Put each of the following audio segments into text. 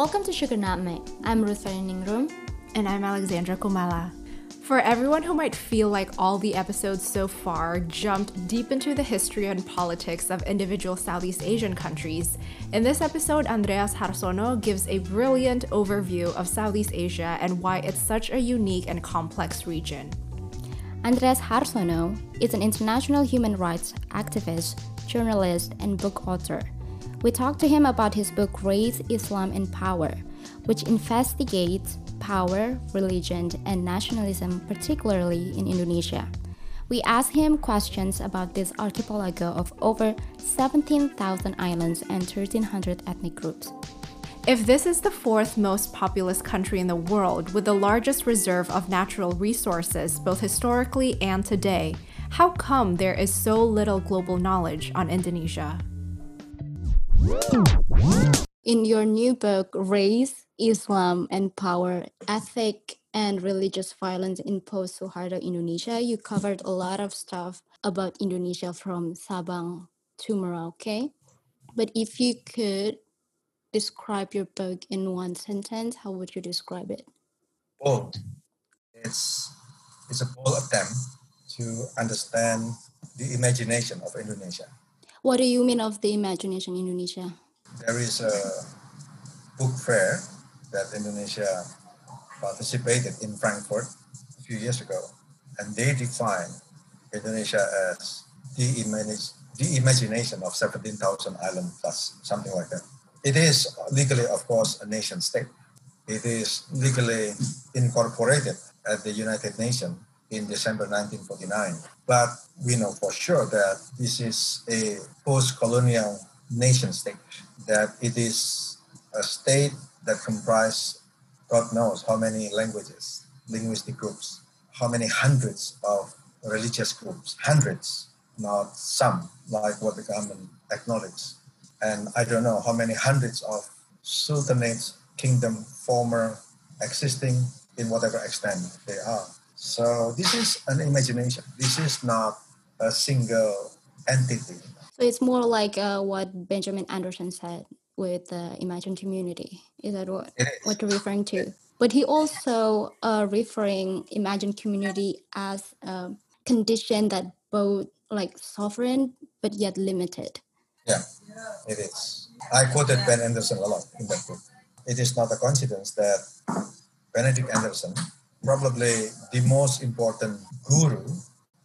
Welcome to Sugar Nutmeg. I'm Ruth Ningrum. And I'm Alexandra Kumala. For everyone who might feel like all the episodes so far jumped deep into the history and politics of individual Southeast Asian countries, in this episode, Andreas Harsono gives a brilliant overview of Southeast Asia and why it's such a unique and complex region. Andreas Harsono is an international human rights activist, journalist, and book author. We talked to him about his book Race, Islam, and Power, which investigates power, religion, and nationalism, particularly in Indonesia. We asked him questions about this archipelago of over 17,000 islands and 1,300 ethnic groups. If this is the fourth most populous country in the world with the largest reserve of natural resources, both historically and today, how come there is so little global knowledge on Indonesia? In your new book, Race, Islam, and Power Ethnic and Religious Violence in Post Suharto Indonesia, you covered a lot of stuff about Indonesia from Sabang to Merauke. But if you could describe your book in one sentence, how would you describe it? Bold. It's, it's a bold attempt to understand the imagination of Indonesia. What do you mean of the imagination Indonesia? There is a book fair that Indonesia participated in Frankfurt a few years ago, and they define Indonesia as the, image, the imagination of 17,000 island plus, something like that. It is legally, of course, a nation state. It is legally incorporated at the United Nations in December 1949. But we know for sure that this is a post-colonial nation state, that it is a state that comprises God knows how many languages, linguistic groups, how many hundreds of religious groups, hundreds, not some, like what the government acknowledges and I don't know how many hundreds of sultanates, kingdom, former, existing in whatever extent they are. So this is an imagination. This is not a single entity. So it's more like uh, what Benjamin Anderson said with the imagined community. Is that what, is. what you're referring to? But he also uh, referring imagined community as a condition that both like sovereign but yet limited. Yeah, it is. I quoted Ben Anderson a lot in that book. It is not a coincidence that Benedict Anderson, probably the most important guru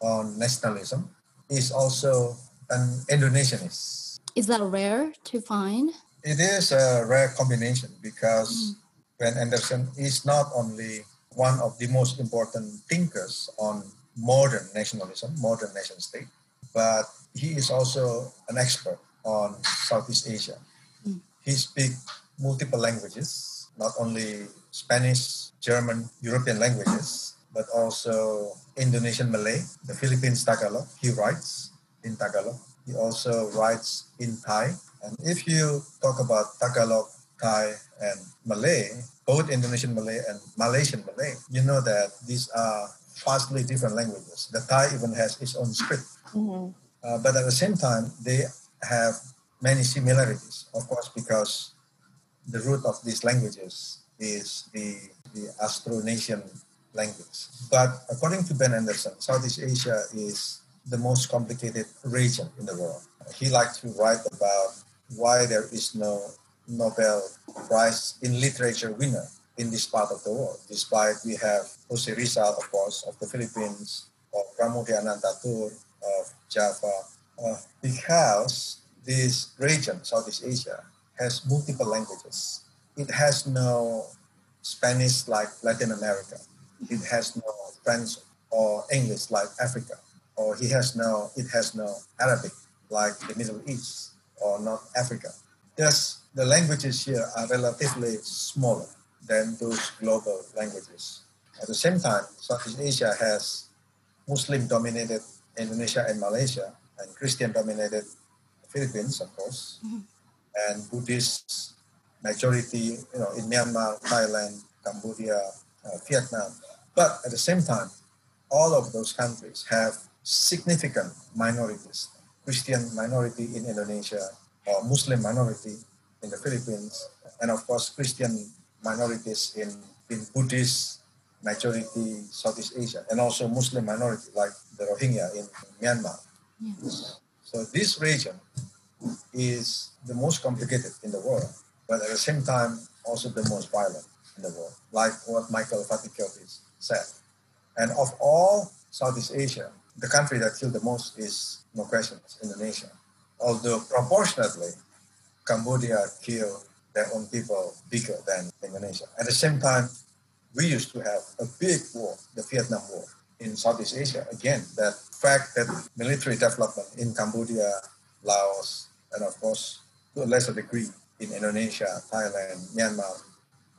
on nationalism, is also an Indonesianist. Is that rare to find? It is a rare combination because mm. Ben Anderson is not only one of the most important thinkers on modern nationalism, modern nation state, but he is also an expert on Southeast Asia. Mm. He speaks multiple languages, not only Spanish, German, European languages, but also Indonesian Malay, the Philippines Tagalog. He writes in Tagalog. He also writes in Thai. And if you talk about Tagalog, Thai, and Malay, both Indonesian Malay and Malaysian Malay, you know that these are vastly different languages. The Thai even has its own script. Mm-hmm. Uh, but at the same time, they have many similarities, of course, because the root of these languages is the, the Austronesian language. But according to Ben Anderson, Southeast Asia is the most complicated region in the world. He liked to write about why there is no Nobel Prize in Literature winner in this part of the world, despite we have Jose Rizal, of course, of the Philippines, of Pramoedya Ananta Toer, of Java, uh, because this region, Southeast Asia, has multiple languages. It has no Spanish like Latin America. It has no French or English like Africa. Or he has no, it has no Arabic like the Middle East or North Africa. Thus, the languages here are relatively smaller than those global languages. At the same time, Southeast Asia has Muslim dominated Indonesia and Malaysia, and Christian dominated Philippines, of course, mm-hmm. and Buddhist majority, you know, in Myanmar, Thailand, Cambodia, uh, Vietnam. But at the same time, all of those countries have significant minorities. Christian minority in Indonesia or Muslim minority in the Philippines, and of course Christian minorities in, in Buddhist majority Southeast Asia, and also Muslim minority like the Rohingya in Myanmar. Yes. So this region is the most complicated in the world, but at the same time also the most violent in the world, like what Michael Vatikiotis said. And of all Southeast Asia, the country that killed the most is, no question, Indonesia. Although proportionately, Cambodia killed their own people bigger than Indonesia. At the same time, we used to have a big war, the Vietnam War, in Southeast Asia. Again, that fact that military development in Cambodia, Laos, and of course, to a lesser degree, in Indonesia, Thailand, Myanmar.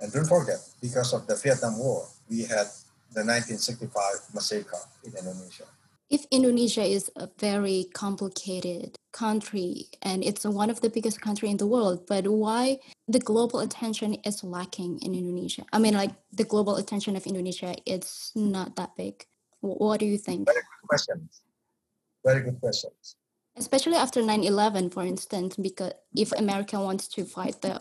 And don't forget, because of the Vietnam War, we had the 1965 massacre in Indonesia. If Indonesia is a very complicated country and it's one of the biggest country in the world, but why the global attention is lacking in Indonesia? I mean, like the global attention of Indonesia, it's not that big. What do you think? Very good questions. Very good questions. Especially after 9-11, for instance, because if America wants to fight the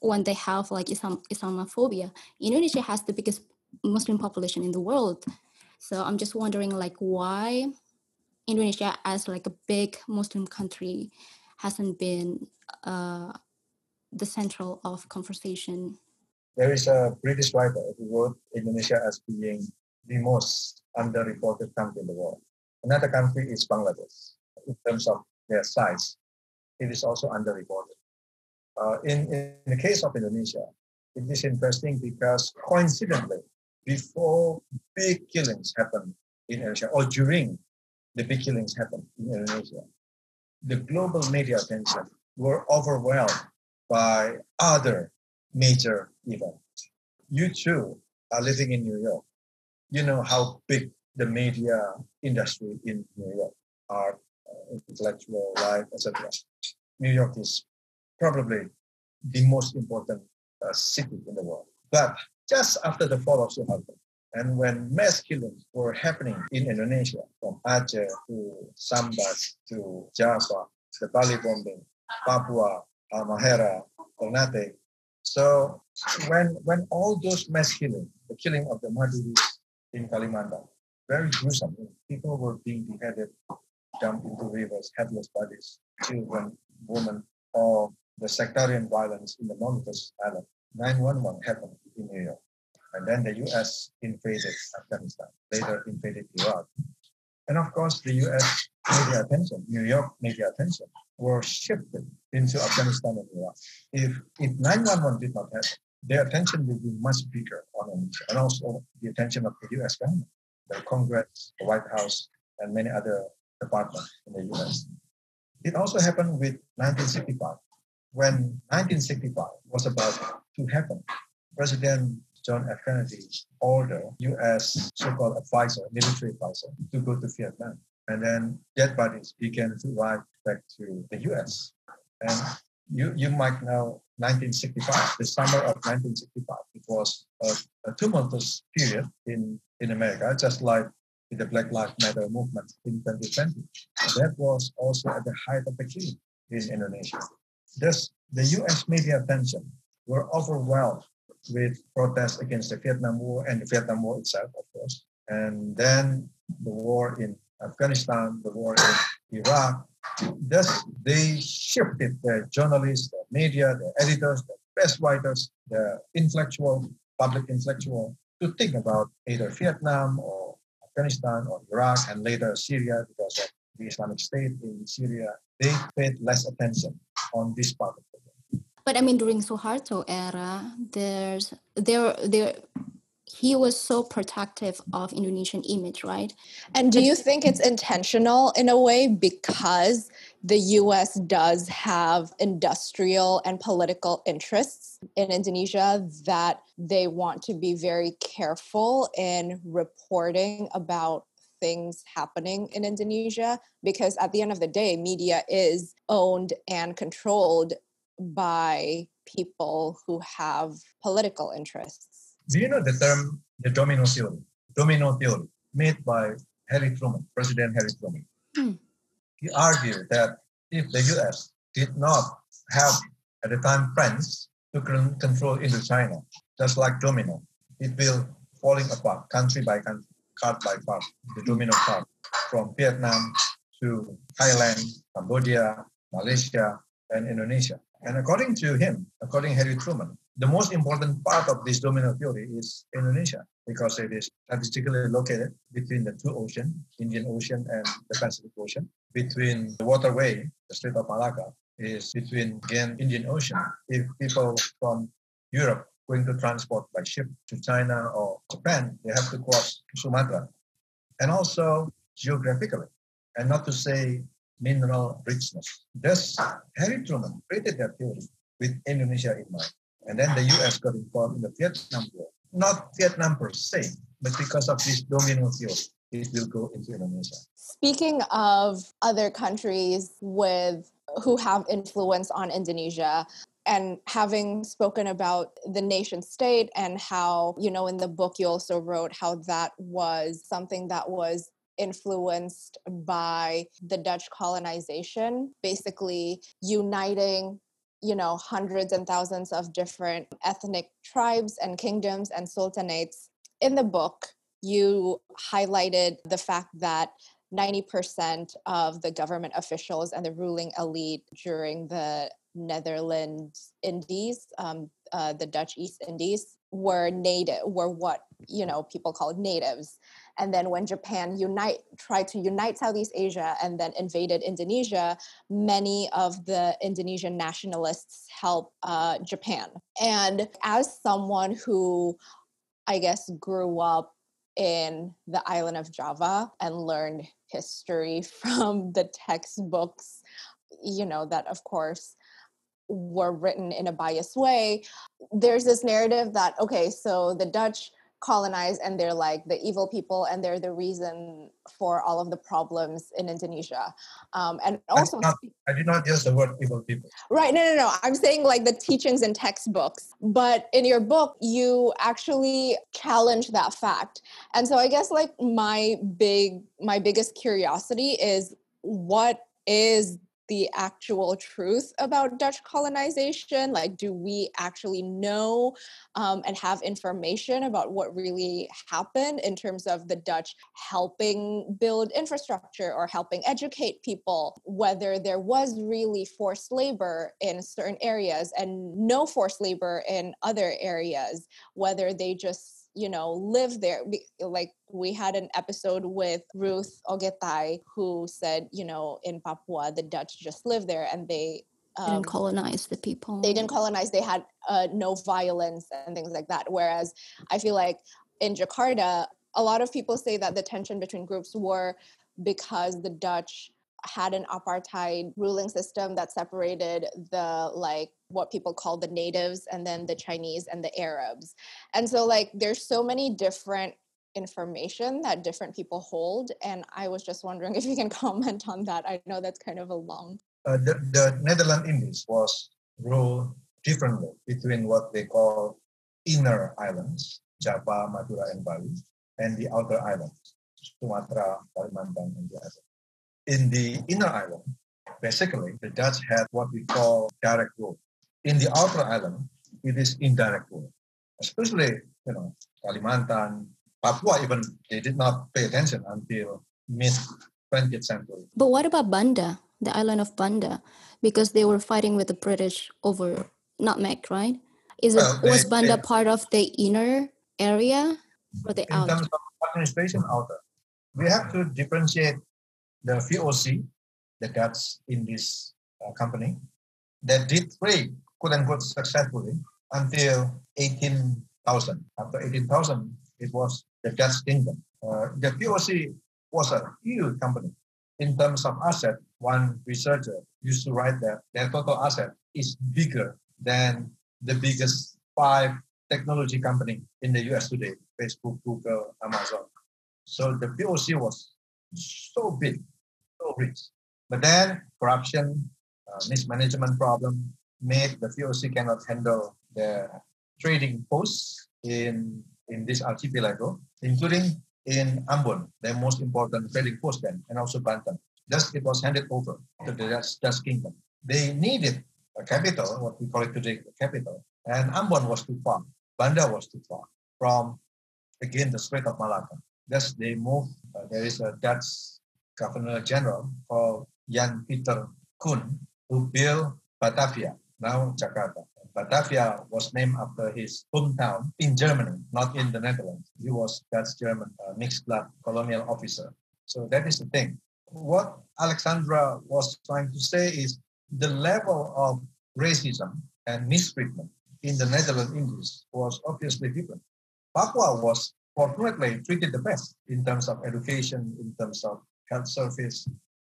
when they have like Islam, Islamophobia, Indonesia has the biggest Muslim population in the world. So I'm just wondering like why Indonesia as like a big Muslim country hasn't been uh, the central of conversation. There is a British writer who wrote Indonesia as being the most underreported country in the world. Another country is Bangladesh. In terms of their size, it is also underreported. Uh, in, in the case of Indonesia, it is interesting because coincidentally, before big killings happen in Indonesia or during the big killings happen in Indonesia, the global media attention were overwhelmed by other major events. You too are living in New York. You know how big the media industry in New York uh, intellectual life, etc. New York is probably the most important uh, city in the world. But just after the fall of Suharto. And when mass killings were happening in Indonesia, from Aceh to Sambas to Java, the Bali bombing, Papua, Halmahera, Ternate. So when when all those mass killings, the killing of the Maduris in Kalimantan, very gruesome. People were being beheaded, dumped into rivers, headless bodies, children, women, or the sectarian violence in the Moluccas Island. 911 happened in New York. And then the US invaded Afghanistan, later invaded Iraq. And of course, the US media attention, New York media attention, were shifted into Afghanistan and Iraq. If, if 911 did not happen, their attention would be much bigger on Indonesia, and also the attention of the US government, the Congress, the White House, and many other departments in the US. It also happened with 1965. When 1965 was about to happen, President John F. Kennedy ordered U.S. so-called advisor, military advisor, to go to Vietnam. And then dead bodies began to arrive back to the U.S. And you, you might know 1965, the summer of 1965. It was a, a tumultuous period in, in America, just like the Black Lives Matter movement in 2020. That was also at the height of the killing in Indonesia. Thus, the US media attention were overwhelmed with protests against the Vietnam War and the Vietnam War itself, of course. And then the war in Afghanistan, the war in Iraq. Thus, they shifted the journalists, the media, the editors, the best writers, the intellectual, public intellectual, to think about either Vietnam or Afghanistan or Iraq and later Syria because of the Islamic State in Syria. They paid less attention on this part of the world. but I mean, during Suharto era, there's there there he was so protective of Indonesian image, right? And do you think it's intentional in a way because the US does have industrial and political interests in Indonesia that they want to be very careful in reporting about things happening in Indonesia because at the end of the day media is owned and controlled by people who have political interests. Do you know the term the domino theory? Domino theory made by Harry Truman, President Harry Truman. Hmm. He argued that if the US did not have At the time, France took control Indochina, just like domino. It will falling apart country by country, part by part, the domino part, from Vietnam to Thailand, Cambodia, Malaysia, and Indonesia. And according to him, according to Harry Truman, the most important part of this domino theory is Indonesia because it is strategically located between the two oceans, Indian Ocean and the Pacific Ocean. Between the waterway, the Strait of Malacca, is between again Indian Ocean. If people from Europe going to transport by ship to China or Japan, they have to cross Sumatra. And also geographically, and not to say mineral richness. Thus, Harry Truman created that theory with Indonesia in mind. And then the US got involved in the Vietnam War. Not Vietnam per se, but because of this domino theory, it will go into Indonesia. Speaking of other countries with who have influence on Indonesia, and having spoken about the nation state and how you know in the book you also wrote how that was something that was influenced by the dutch colonization basically uniting you know hundreds and thousands of different ethnic tribes and kingdoms and sultanates in the book you highlighted the fact that 90% of the government officials and the ruling elite during the Netherlands Indies, um, uh, the Dutch East Indies, were native, were what you know people called natives. And then when Japan unite tried to unite Southeast Asia and then invaded Indonesia, many of the Indonesian nationalists helped uh, Japan. And as someone who, I guess, grew up in the island of Java and learned history from the textbooks, you know, that of course were written in a biased way. There's this narrative that, okay, so the Dutch colonized and they're like the evil people and they're the reason for all of the problems in Indonesia. Um, and also, I, not, I did not use the word evil people. Right. No, no, no. I'm saying like the teachings in textbooks. But in your book, you actually challenge that fact. And so I guess like my big, my biggest curiosity is what is the actual truth about Dutch colonization? Like, do we actually know um, and have information about what really happened in terms of the Dutch helping build infrastructure or helping educate people? Whether there was really forced labor in certain areas and no forced labor in other areas, whether they just you know, live there. Like we had an episode with Ruth Ogetai who said, you know, in Papua, the Dutch just live there and they um, didn't colonize the people. They didn't colonize. They had uh, no violence and things like that. Whereas I feel like in Jakarta, a lot of people say that the tension between groups were because the Dutch had an apartheid ruling system that separated the like what people call the natives and then the Chinese and the Arabs. And so like there's so many different information that different people hold and I was just wondering if you can comment on that. I know that's kind of a long uh, the, the Netherlands Indies was ruled differently between what they call inner islands, Java, Madura, and Bali, and the outer islands, Sumatra, Kalimantan, and the in the inner island, basically, the Dutch had what we call direct rule. In the outer island, it is indirect rule. Especially, you know, Kalimantan, Papua, even they did not pay attention until mid 20th century. But what about Banda, the island of Banda? Because they were fighting with the British over Nutmeg, right? Is it well, they, was Banda they, part of the inner area or the in outer? In terms of administration, outer. We have to differentiate the VOC, the Dutch in this uh, company, that did trade, quote unquote, successfully until 18,000. After 18,000, it was the Dutch kingdom. Uh, the VOC was a huge company. In terms of asset, one researcher used to write that their total asset is bigger than the biggest five technology company in the US today, Facebook, Google, Amazon. So the VOC was so big But then corruption, uh, mismanagement problem made the VOC cannot handle the trading posts in, in this archipelago, including in Ambon, the most important trading post then, and also Banten. Thus, it was handed over to the Dutch, kingdom. They needed a capital, what we call it today, the capital. And Ambon was too far. Banda was too far from, again, the Strait of Malacca. Thus, they moved. Uh, there is a Dutch governor general called Jan Pieterszoon Coen who built Batavia, now Jakarta. Batavia was named after his hometown in Germany, not in the Netherlands. He was Dutch German uh, mixed blood colonial officer. So that is the thing. What Alexandra was trying to say is the level of racism and mistreatment in the Netherlands Indies was obviously different. Papua was fortunately treated the best in terms of education, in terms of health service.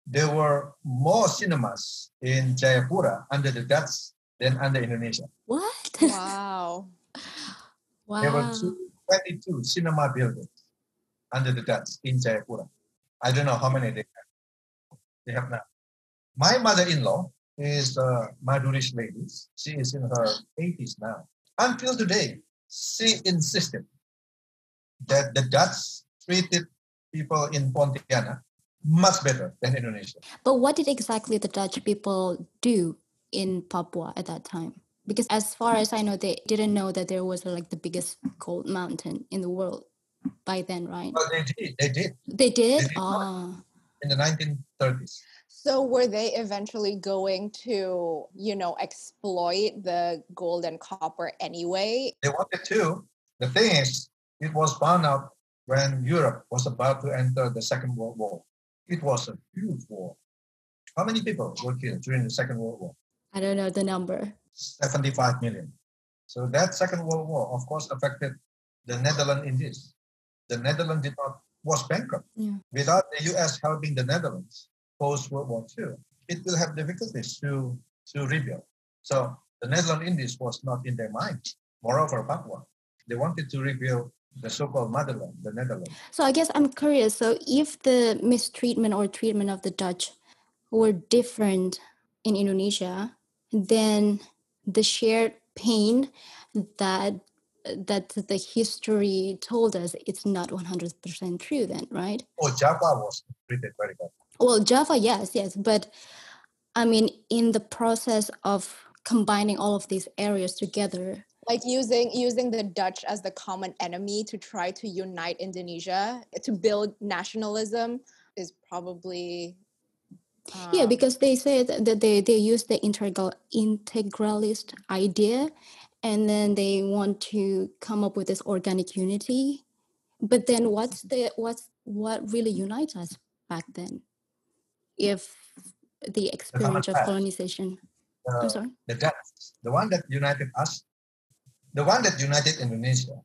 There were more cinemas in Jayapura under the Dutch than under Indonesia. What? Wow. wow. There were two, 22 cinema buildings under the Dutch in Jayapura. I don't know how many they have. They have now. My mother-in-law is a Madurish lady. She is in her 80s now. Until today, she insisted that the Dutch treated people in Pontianak much better than Indonesia. But what did exactly the Dutch people do in Papua at that time? Because as far as I know, they didn't know that there was like the biggest gold mountain in the world by then, right? Well, they did. They did. They did? did oh. In the 1930s. So were they eventually going to, you know, exploit the gold and copper anyway? They wanted to. The thing is, it was found out when Europe was about to enter the Second World War. It was a huge war. How many people were killed during the Second World War? I don't know the number. 75 million. So that Second World War, of course, affected the Netherlands Indies. The Netherlands did not was bankrupt. Yeah. Without the U.S. helping the Netherlands post World War II, it will have difficulties to to rebuild. So the Netherlands Indies was not in their mind. Moreover, Papua, they wanted to rebuild the so-called motherland, the Netherlands. So I guess I'm curious. So if the mistreatment or treatment of the Dutch were different in Indonesia, then the shared pain that that the history told us it's not 100% true then right oh java was treated very well well java yes yes but i mean in the process of combining all of these areas together like using using the dutch as the common enemy to try to unite indonesia to build nationalism is probably um, yeah because they said that they they use the integral integralist idea and then they want to come up with this organic unity. But then what's the what's what really unites us back then? If the experience the of colonization. Uh, i'm sorry? the Dutch, the one that united us the one that united indonesia.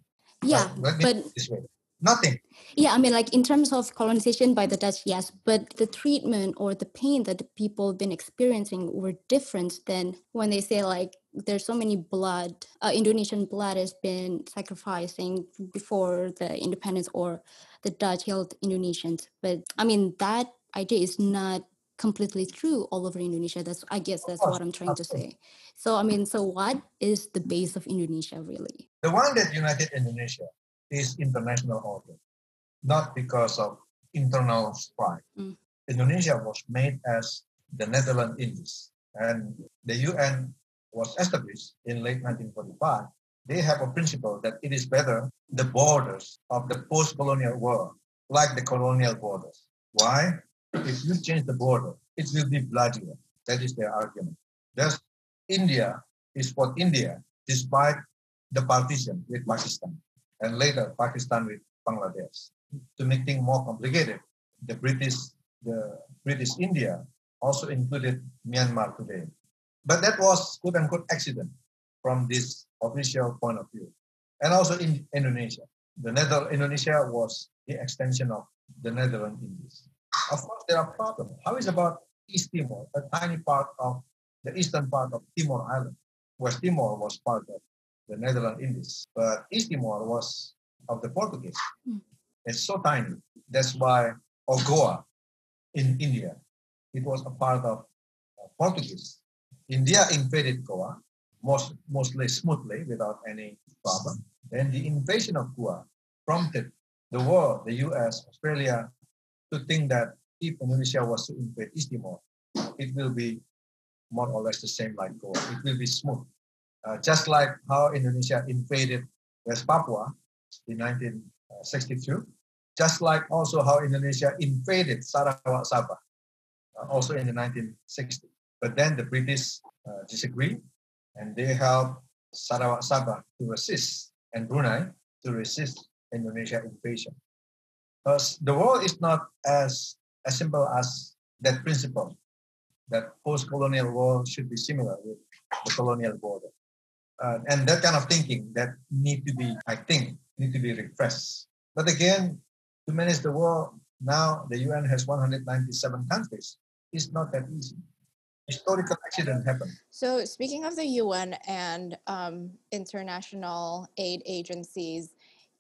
Yeah uh, but this way. Nothing. Yeah i mean like in terms of colonization by the dutch yes but the treatment or the pain that the people have been experiencing were different than when they say like there's so many blood uh, indonesian blood has been sacrificing before the independence or the dutch held indonesians. But i mean that idea is not completely true all over indonesia that's i guess that's what i'm trying to say so i mean so what is the base of indonesia really the one that united indonesia is international order, not because of internal strife. Mm. Indonesia was made as the Netherlands Indies, and the UN was established in late 1945. They have a principle that it is better the borders of the post-colonial world, like the colonial borders. Why? If you change the border, it will be bloodier. That is their argument. Thus, India is what India, despite the partition with Pakistan and later Pakistan with Bangladesh. To make things more complicated, the British, the British India also included Myanmar today. But that was quote unquote accident from this official point of view. And also in Indonesia. The Nether Indonesia was the extension of the Netherlands Indies. Of course, there are problems. How is about East Timor, a tiny part of the eastern part of Timor Island? West Timor was part of the Netherlands Indies. But East Timor was of the Portuguese. Mm. It's so tiny. That's why Goa in India, it was a part of uh, Portuguese. India invaded Goa most, mostly smoothly without any problem. Then the invasion of Goa prompted the world, the US, Australia, to think that if Indonesia was to invade East Timor, it will be more or less the same like Goa. It will be smooth. Uh, just like how Indonesia invaded West Papua in 1962, just like also how Indonesia invaded Sarawak Sabah, uh, also in the 1960s. But then the British uh, disagreed and they helped Sarawak Sabah to resist and Brunei to resist Indonesia invasion. Because the world is not as, as simple as that principle that post-colonial world should be similar with the colonial border. Uh, and that kind of thinking that need to be, I think, need to be refreshed. But again, to manage the world now, the UN has 197 countries. It's not that easy. Historical accident happened. So, speaking of the UN and um, international aid agencies,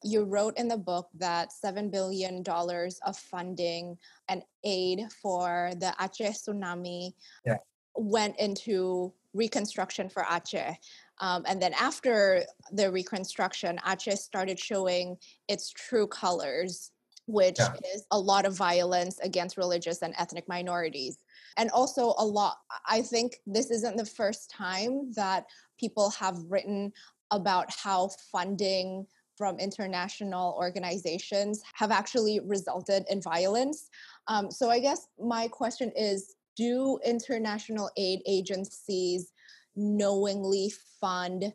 you wrote in the book that $7 billion of funding and aid for the Aceh tsunami yeah. went into reconstruction for Aceh. Um, and then after the reconstruction, Aceh started showing its true colors, which yeah. is a lot of violence against religious and ethnic minorities. And also, a lot, I think this isn't the first time that people have written about how funding from international organizations have actually resulted in violence. Um, so I guess my question is do international aid agencies knowingly fund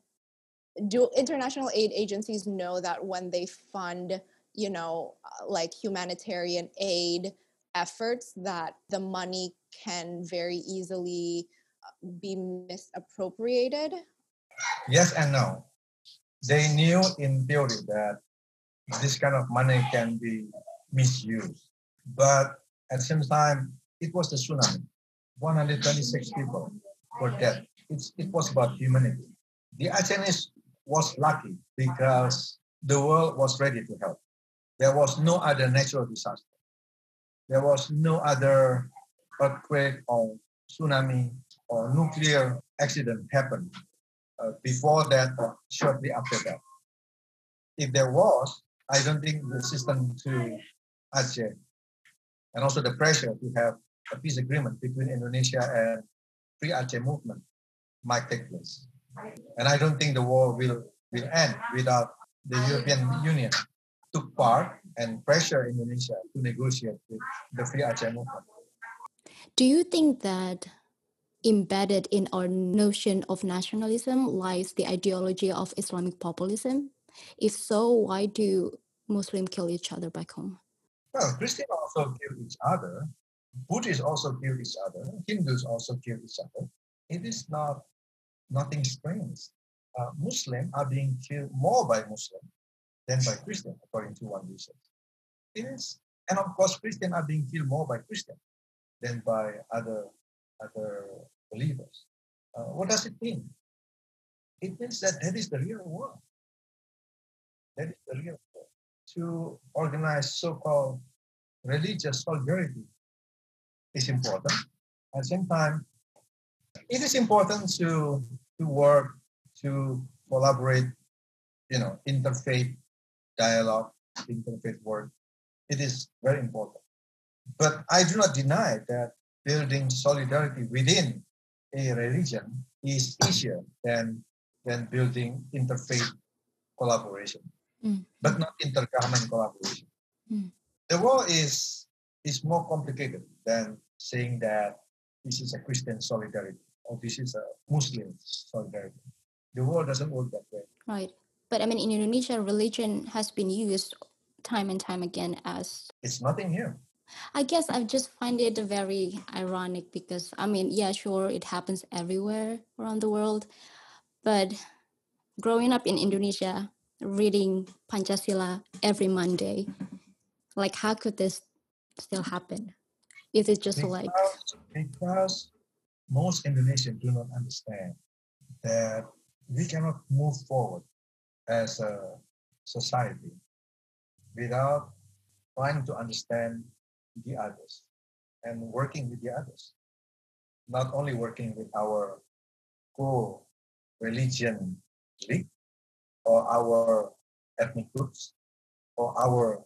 do international aid agencies know that when they fund you know uh, like humanitarian aid efforts that the money can very easily uh, be misappropriated yes and no they knew in theory that this kind of money can be misused. But at the same time, it was the tsunami. 126 people were dead. It's, it was about humanity. The Acehnese was lucky because the world was ready to help. There was no other natural disaster. There was no other earthquake or tsunami or nuclear accident happened uh, before that or shortly after that. If there was, I don't think the system to Aceh and also the pressure to have a peace agreement between Indonesia and Free Aceh movement might take place. And I don't think the war will, will end without the European Union took part and pressure Indonesia to negotiate with the Free Aceh movement. Do you think that embedded in our notion of nationalism lies the ideology of Islamic populism? If so, why do Muslims kill each other back home? Well, Christians also kill each other. Buddhists also kill each other. Hindus also kill each other. It is not nothing strange. Uh, Muslims are being killed more by Muslims than by Christians, according to one research. It is, and of course, Christians are being killed more by Christians than by other other believers. Uh, what does it mean? It means that that is the real world. That is the real world. To organize so-called religious solidarity is important. At the same time, it is important to, to work, to collaborate, you know, interfaith dialogue, interfaith work. It is very important. But I do not deny that building solidarity within a religion is easier than than building interfaith collaboration, mm. but not intergovernment collaboration. Mm. The world is is more complicated than saying that this is a Christian solidarity or this is a Muslim solidarity. The world doesn't work that way. Right. But I mean, in Indonesia, religion has been used time and time again as. It's nothing new. I guess I just find it very ironic because I mean, yeah, sure, it happens everywhere around the world, but growing up in Indonesia, reading Pancasila every Monday, like how could this still happen? Is it just because, like because most Indonesians do not understand that we cannot move forward as a society without trying to understand the others and working with the others. Not only working with our co-religion league or our ethnic groups or our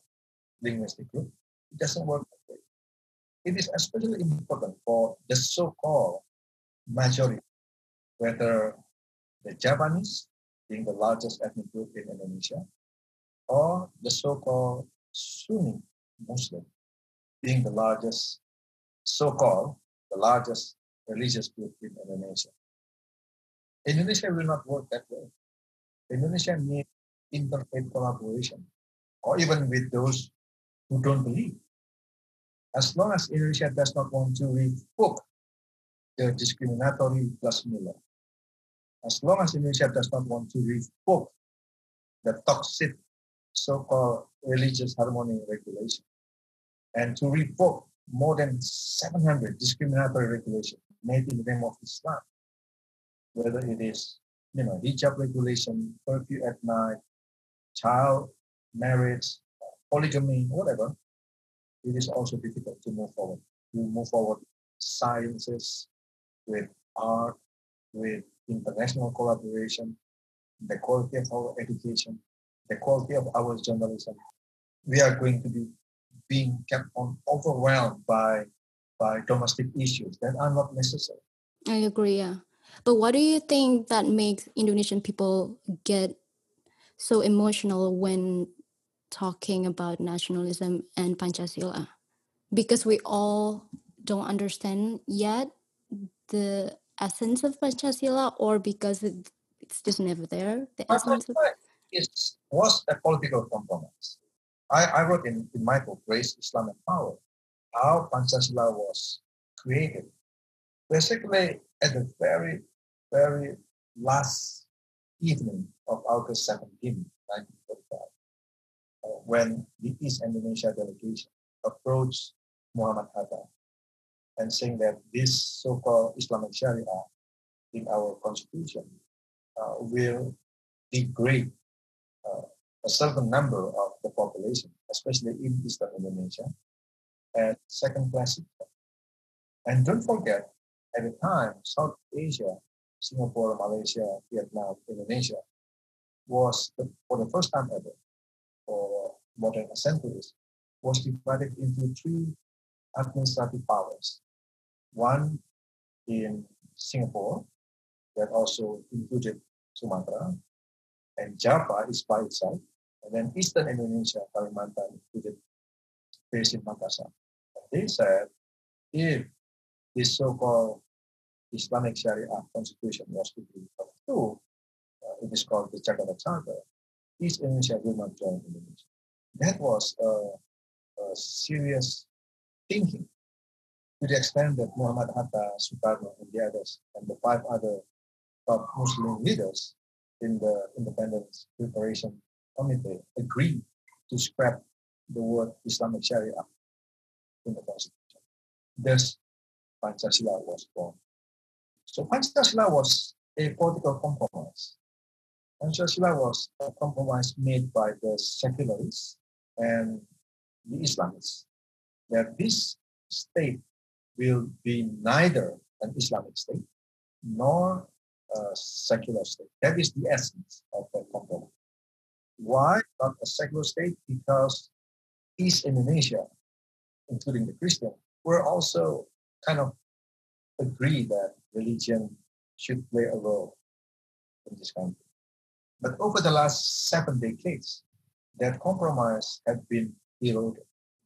linguistic group. It doesn't work that way. It is especially important for the so-called majority, whether the Javanese, being the largest ethnic group in Indonesia, or the so-called Sunni Muslim, being the largest, so-called the largest religious group in Indonesia. Indonesia will not work that way. Indonesia needs interfaith collaboration, or even with those who don't believe. As long as Indonesia does not want to revoke the discriminatory blasphemy law, as long as Indonesia does not want to revoke the toxic so-called religious harmony regulation and to revoke more than 700 discriminatory regulations made in the name of Islam, whether it is, you know, hijab regulation, curfew at night, child marriage, polygamy, whatever, it is also difficult to move forward. To move forward sciences, with art, with international collaboration, the quality of our education, the quality of our journalism. We are going to be being kept on overwhelmed by by domestic issues that are not necessary. I agree, yeah. But what do you think that makes Indonesian people get so emotional when talking about nationalism and Pancasila? Because we all don't understand yet the essence of Pancasila or because it, it's just never there? The essence of... it was a political compromise. I, I wrote in, in my book, Race, Islam and Power, how Pancasila was created. Basically, at the very, very last evening of August 17, 1945, uh, when the East Indonesia delegation approached Muhammad Hatta and saying that this so-called Islamic Sharia in our constitution uh, will degrade a certain number of the population, especially in Eastern Indonesia, and second class And don't forget, at the time, South Asia, Singapore, Malaysia, Vietnam, Indonesia, was the, for the first time ever, for more than a century, was divided into three administrative powers. One in Singapore, that also included Sumatra, and Java is by itself, and then Eastern Indonesia, Kalimantan, included based in Makassar. And they said if this so-called Islamic Sharia constitution was to be approved, uh, it is called the Jakarta Charter, East Indonesia will not join Indonesia. That was a, a serious thinking to the extent that Muhammad Hatta, Sukarno, and the others, and the five other top Muslim leaders in the Independence Preparation Committee agreed to scrap the word Islamic Sharia in the Constitution. Thus, Pancasila was born. So Pancasila was a political compromise. Pancasila was a compromise made by the secularists and the Islamists that this state will be neither an Islamic state nor a secular state. That is the essence of the compromise. Why not a secular state? Because East Indonesia, including the Christian, were also kind of agree that religion should play a role in this country. But over the last seven decades, that compromise had been eroded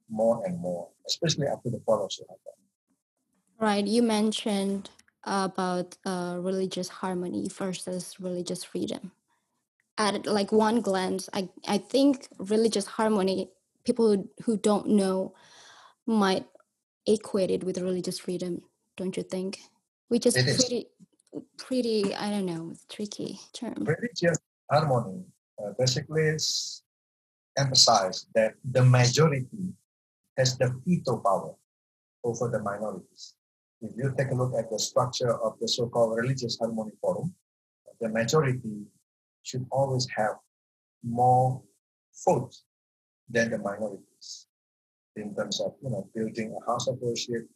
more and more, especially after the fall of Suharto. Right. You mentioned about uh, religious harmony versus religious freedom. At like one glance, I, I think religious harmony, people who don't know might equate it with religious freedom, don't you think? Which is pretty, pretty, I don't know, tricky term. Religious harmony uh, basically emphasize that the majority has the veto power over the minorities. If you take a look at the structure of the so-called Religious Harmony Forum, the majority should always have more votes than the minorities in terms of you know building a house of worship,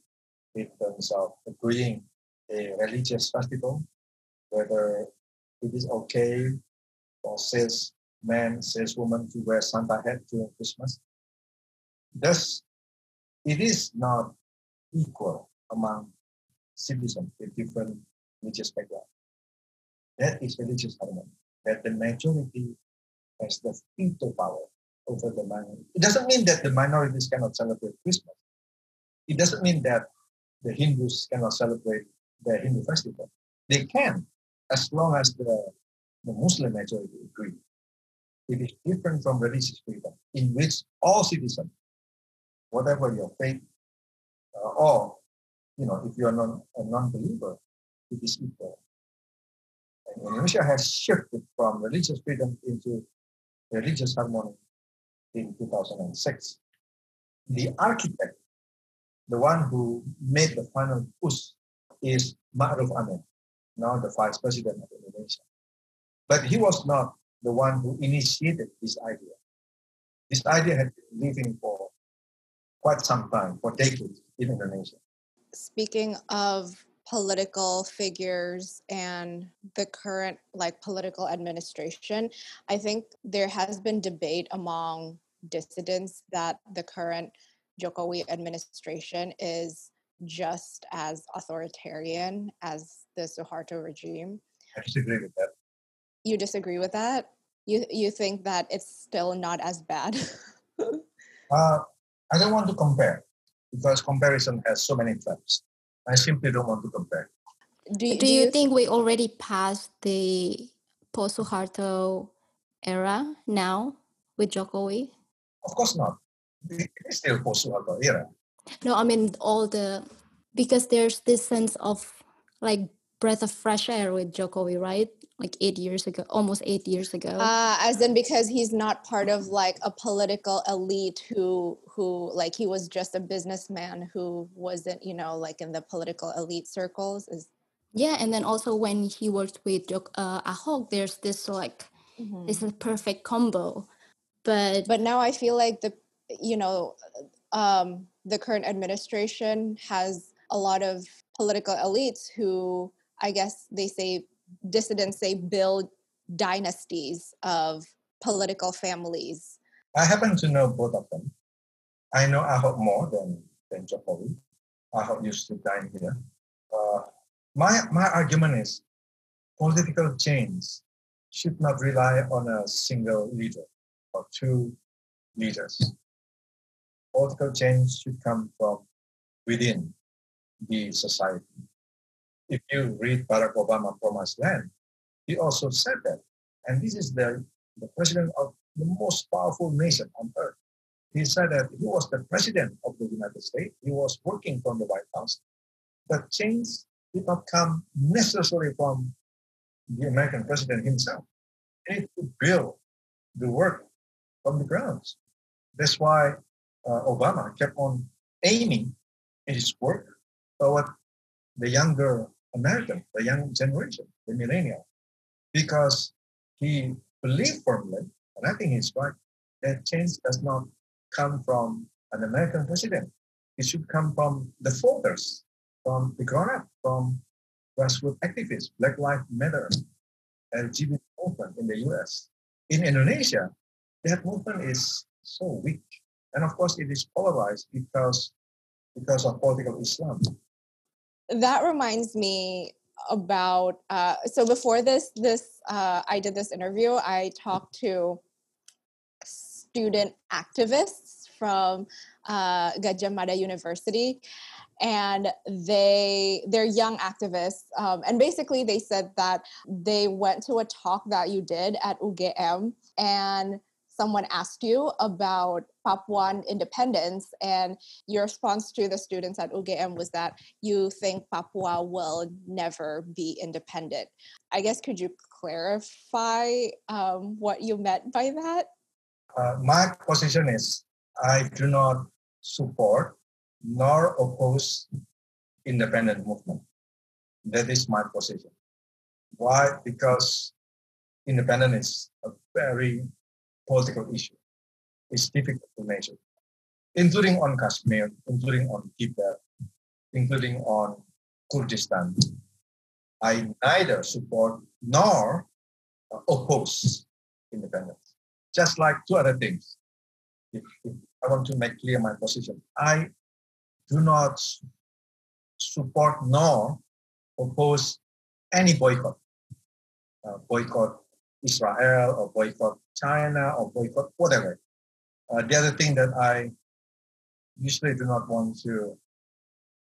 in terms of agreeing a religious festival, whether it is okay for sales men, sales women to wear Santa hat during Christmas. Thus, it is not equal among citizens with different religious background. That is religious harmony. That the majority has the veto power over the minority. It doesn't mean that the minorities cannot celebrate Christmas. It doesn't mean that the Hindus cannot celebrate the Hindu festival. They can, as long as the, the Muslim majority agree. It is different from religious freedom, in which all citizens, whatever your faith, uh, or you know, if you are non, a non-believer, it is equal. Indonesia has shifted from religious freedom into religious harmony in 2006. The architect, the one who made the final push, is Ma'ruf Amin, now the vice president of Indonesia. But he was not the one who initiated this idea. This idea had been living for quite some time, for decades in Indonesia. Speaking of political figures and the current like political administration i think there has been debate among dissidents that the current jokowi administration is just as authoritarian as the suharto regime. I disagree with that. You disagree with that? You you think that it's still not as bad? Uh, i don't want to compare because comparison has so many traps I simply don't want to compare. Do, you, do you think we already passed the post Suharto era now with Jokowi? Of course not. It is still post Suharto era. No, I mean all the because there's this sense of like breath of fresh air with Jokowi, right? Like eight years ago, almost eight years ago. Uh, as in because he's not part of like a political elite who who like he was just a businessman who wasn't you know like in the political elite circles. Is yeah, and then also when he worked with uh, Ahok, there's this like mm-hmm. this is perfect combo. But but now I feel like the you know um, the current administration has a lot of political elites who I guess they say dissidents say build dynasties of political families. I happen to know both of them. I know Ahok more than, than Jokowi. Ahok used to dine here. Uh, my, my argument is political change should not rely on a single leader or two leaders. Political change should come from within the society if you read Barack Obama Promised Land, he also said that. And this is the, the president of the most powerful nation on earth. He said that he was the president of the United States. He was working from the White House. But change did not come necessarily from the American president himself. He needed to build the work from the grounds. That's why uh, Obama kept on aiming his work toward the younger American, the young generation, the millennial, because he believed firmly, and I think he's right, that change does not come from an American president. It should come from the voters, from the grown up, from grassroots activists, Black Lives Matter, LGBT movement in the US. In Indonesia, that movement is so weak. And of course, it is polarized because, because of political Islam that reminds me about uh, so before this this uh, i did this interview i talked to student activists from uh, Gadjah Mada University and they they're young activists um, and basically they said that they went to a talk that you did at UGM and someone asked you about Papuan independence, and your response to the students at UGM was that you think Papua will never be independent. I guess could you clarify um, what you meant by that? Uh, my position is I do not support nor oppose independent movement. That is my position. Why? Because independence is a very political issue. It's difficult to measure, including on Kashmir, including on Tibet, including on Kurdistan. I neither support nor oppose independence. Just like two other things. If, if I want to make clear my position, I do not support nor oppose any boycott, uh, boycott Israel or boycott China or boycott whatever. Uh, the other thing that I usually do not want to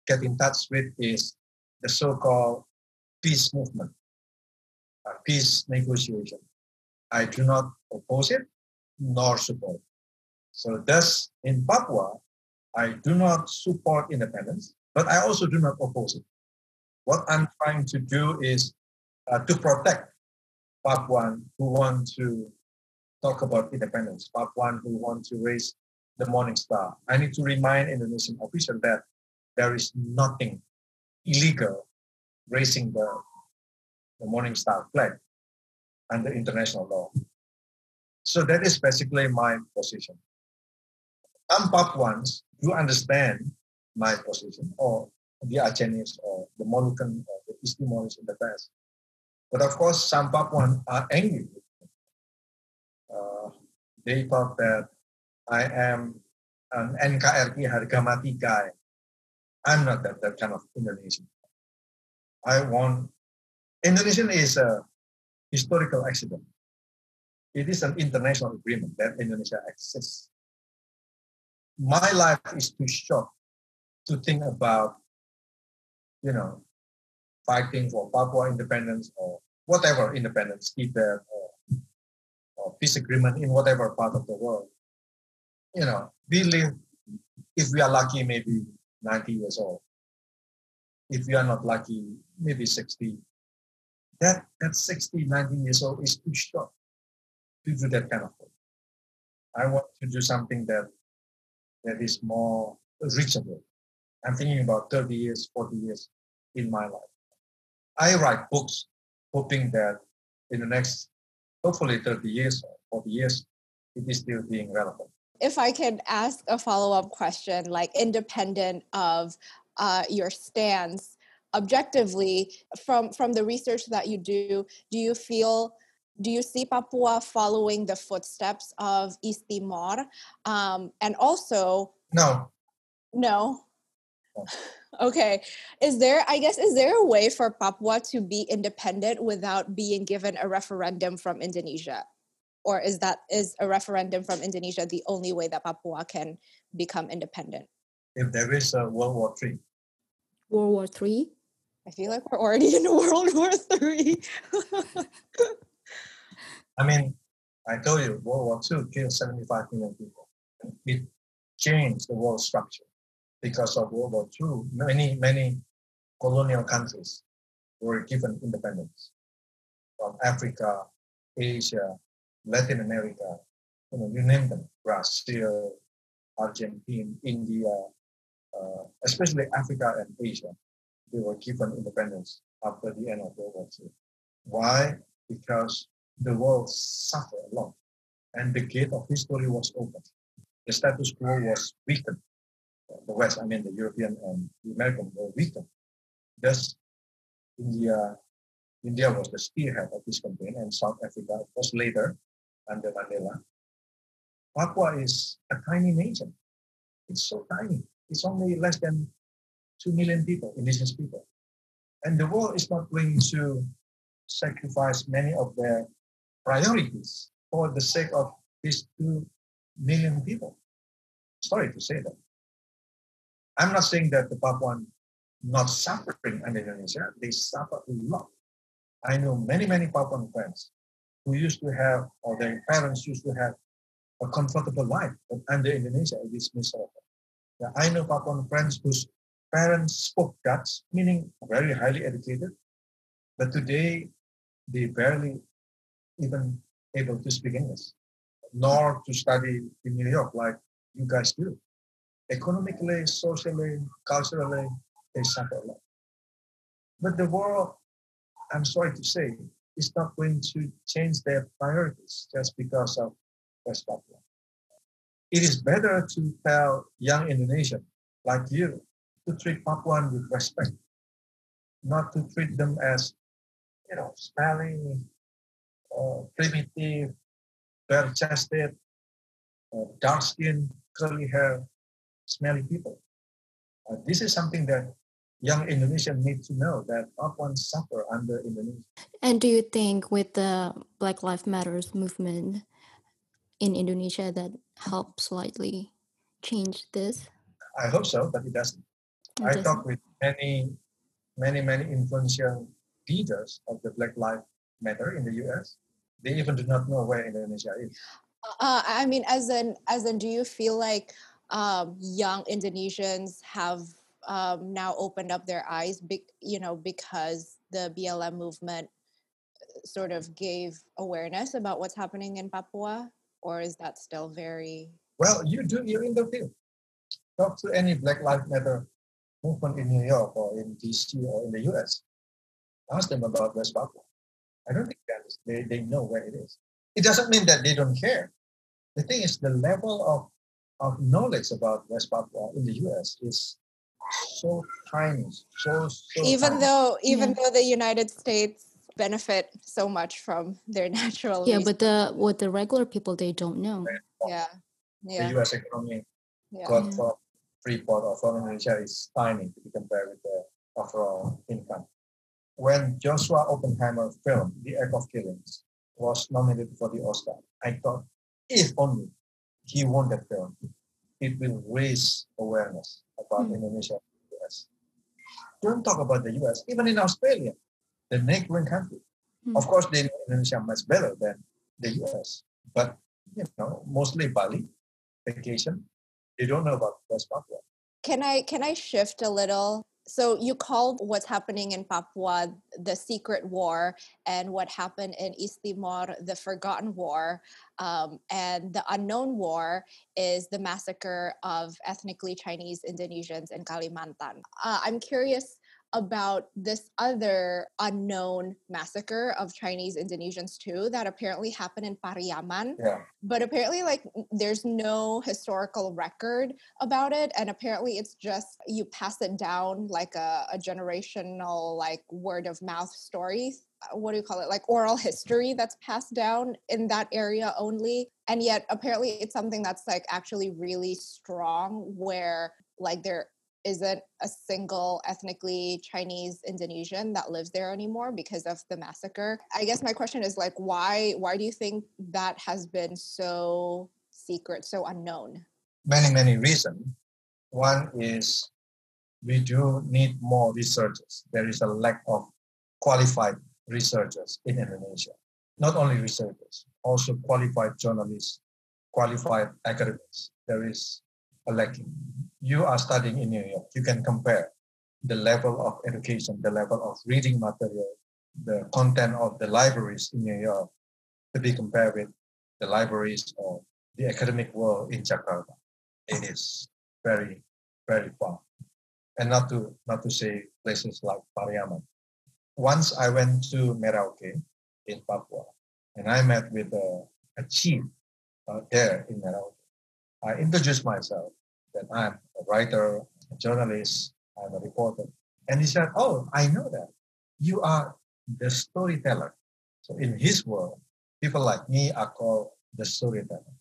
get in touch with is the so-called peace movement, uh, peace negotiation. I do not oppose it nor support. So thus, in Papua, I do not support independence, but I also do not oppose it. What I'm trying to do is uh, to protect Papuan who want to talk about independence, Papuan who want to raise the Morning Star. I need to remind Indonesian officials that there is nothing illegal raising the, the Morning Star flag under international law. So that is basically my position. Some Papuans do understand my position, or the Acehnese, or the Moluccan, or the East Timorese in the past. But of course, some Papuans are angry. Uh, they thought that I am an NKRI harga mati guy. I'm not that, that kind of Indonesian. I want Indonesian is a historical accident. It is an international agreement that Indonesia exists. My life is too short to think about, you know, fighting for Papua independence or whatever independence, Tibet or, peace agreement in whatever part of the world. You know, we live, if we are lucky, maybe 90 years old. If we are not lucky, maybe 60. That, that 60, 90 years old is too short to do that kind of thing. I want to do something that that is more reachable. I'm thinking about 30 years, 40 years in my life. I write books hoping that in the next, hopefully 30 years or 40 years, it is still being relevant. If I can ask a follow up question, like independent of uh, your stance, objectively, from, from the research that you do, do you feel do you see Papua following the footsteps of East Timor? Um, and also, no. No. Okay. Is there, I guess, is there a way for Papua to be independent without being given a referendum from Indonesia? Or is that, is a referendum from Indonesia the only way that Papua can become independent? If there is a World War three World War three I feel like we're already in World War three I mean, I told you, World War two killed 75 million people. It changed the world structure because of World War II. Many, many colonial countries were given independence from Africa, Asia, Latin America, you know, you name them, Brazil, Argentina, India, uh, especially Africa and Asia, they were given independence after the end of World War II. Why? Because the world suffered a lot, and the gate of history was open. The status quo was weakened. The West, I mean the European and the American uh, were weakened. Thus, India, India was the spearhead of this campaign, and South Africa was later under Mandela. Papua is a tiny nation. It's so tiny. It's only less than 2 million people, indigenous people. And the world is not going to sacrifice many of their priorities for the sake of these two million people. Sorry to say that. I'm not saying that the Papuan not suffering in Indonesia, they suffer a lot. I know many, many Papuan friends who used to have, or their parents used to have, a comfortable life, but under Indonesia it is miserable. Yeah, I know Papuan friends whose parents spoke Dutch, meaning very highly educated, but today they barely even able to speak English, nor to study in New York like you guys do. Economically, socially, culturally, they suffer a lot. But the world, I'm sorry to say, is not going to change their priorities just because of West Papua. It is better to tell young Indonesians like you to treat Papuan with respect, not to treat them as, you know, smelly, primitive, bare-chested, dark skin, curly hair, smelly people. Uh, this is something that young Indonesians need to know that Papuans suffer under Indonesia. And do you think with the Black Lives Matters movement in Indonesia that helped slightly change this? I hope so, but it doesn't. It I doesn't. talked with many, many, many influential leaders of the Black Lives Matter in the US. They even do not know where Indonesia is. Uh, I mean, as in, as in, do you feel like um, young Indonesians have um, now opened up their eyes, be, you know, because the BLM movement uh, sort of gave awareness about what's happening in Papua, or is that still very? Well, you do. You're in the field. Talk to any Black Lives Matter movement in New York or in DC or in the US. Ask them about West Papua. I don't think that is, they, they know where it is. It doesn't mean that they don't care. The thing is, the level of, of knowledge about West Papua in the US is so tiny, so, so even tiny. though even yeah. though the United States benefit so much from their natural yeah, but the what the regular people they don't know. Yeah, yeah. The U.S. economy yeah. got from Freeport or from Indonesia is tiny to be compared with the overall income. When Joshua Oppenheimer film The Act of Killings was nominated for the Oscar, I thought if only he won that film, it will raise awareness about mm. Indonesia and US. Don't talk about the US, even in Australia, the neighboring country. Mm. Of course, they know Indonesia much better than the US, but you know, mostly Bali, vacation. They don't know about the West Papua. Can I can I shift a little so you called what's happening in Papua the secret war and what happened in East Timor the forgotten war. Um, and the unknown war is the massacre of ethnically Chinese Indonesians in Kalimantan. Uh, I'm curious about this other unknown massacre of Chinese Indonesians too that apparently happened in Pariaman. Yeah. But apparently like there's no historical record about it and apparently it's just you pass it down like a, a generational like word of mouth story uh, what do you call it like oral history that's passed down in that area only and yet apparently it's something that's like actually really strong where like there isn't a single ethnically Chinese Indonesian that lives there anymore because of the massacre. I guess my question is like why why do you think that has been so secret, so unknown? Many, many reasons. One is we do need more researchers. There is a lack of qualified researchers in Indonesia. Not only researchers, also qualified journalists, qualified academics. There is a lacking you are studying in New York, you can compare the level of education, the level of reading material, the content of the libraries in New York to be compared with the libraries of the academic world in Jakarta. It is very, very far. And not to not to say places like Pariaman. Once I went to Merauke in Papua, and I met with a, a chief uh, there in Merauke. I introduced myself that I'm a writer, a journalist, I'm a reporter. And he said, Oh, I know that. You are the storyteller. So in his world, people like me are called the storyteller.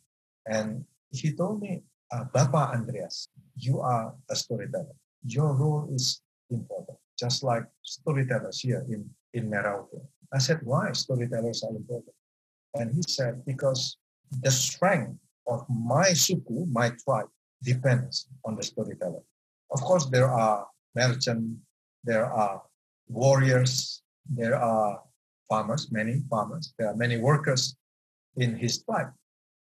And he told me, uh, Andreas, you are a storyteller. Your role is important, just like storytellers here in, in Merauke. I said, why storytellers are important? And he said, because the strength of my suku, my tribe, depends on the storyteller. Of course, there are merchants, there are warriors, there are farmers, many farmers, there are many workers in his tribe.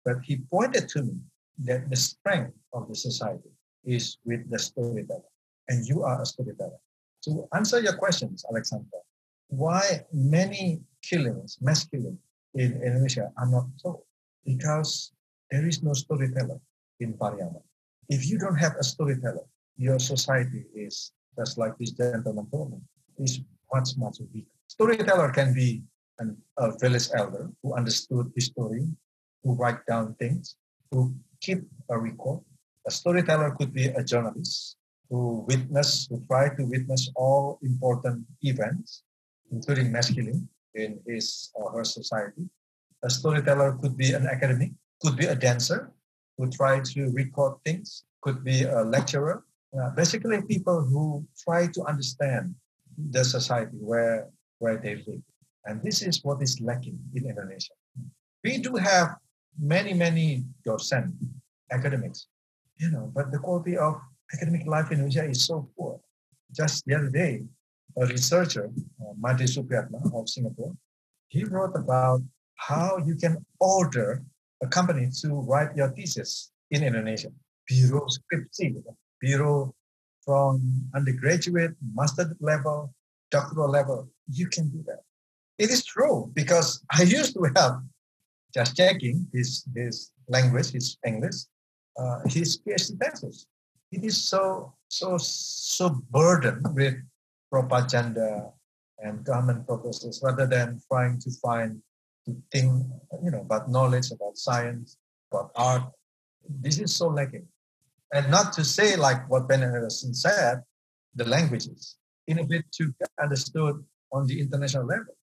But he pointed to me that the strength of the society is with the storyteller, and you are a storyteller. To answer your questions, Alexander, why many killings, mass killings in Indonesia are not told? Because there is no storyteller in Pariaman if you don't have a storyteller, your society is just like this gentleman told me, is much, much weaker. Storyteller can be an, a village elder who understood history, who write down things, who keep a record. A storyteller could be a journalist who witness, who try to witness all important events, including mass killing in his or her society. A storyteller could be an academic, could be a dancer, who try to record things, could be a lecturer, Uh, basically, people who try to understand the society where where they live, and this is what is lacking in Indonesia. We do have many many docent academics, you know, but the quality of academic life in Indonesia is so poor. Just the other day, a researcher, uh, Made Supriatma of Singapore, he wrote about how you can order a company to write your thesis in Indonesia. Bureau skripsi, biro from undergraduate, master level, doctoral level, you can do that. It is true because I used to have just checking his his language, his English, uh, his PhD thesis. It is so so so burdened with propaganda and government purposes rather than trying to find think you know about knowledge about science about art. This is so lacking. And not to say like what ben anderson said the languages. In a bit to get understood on the international level.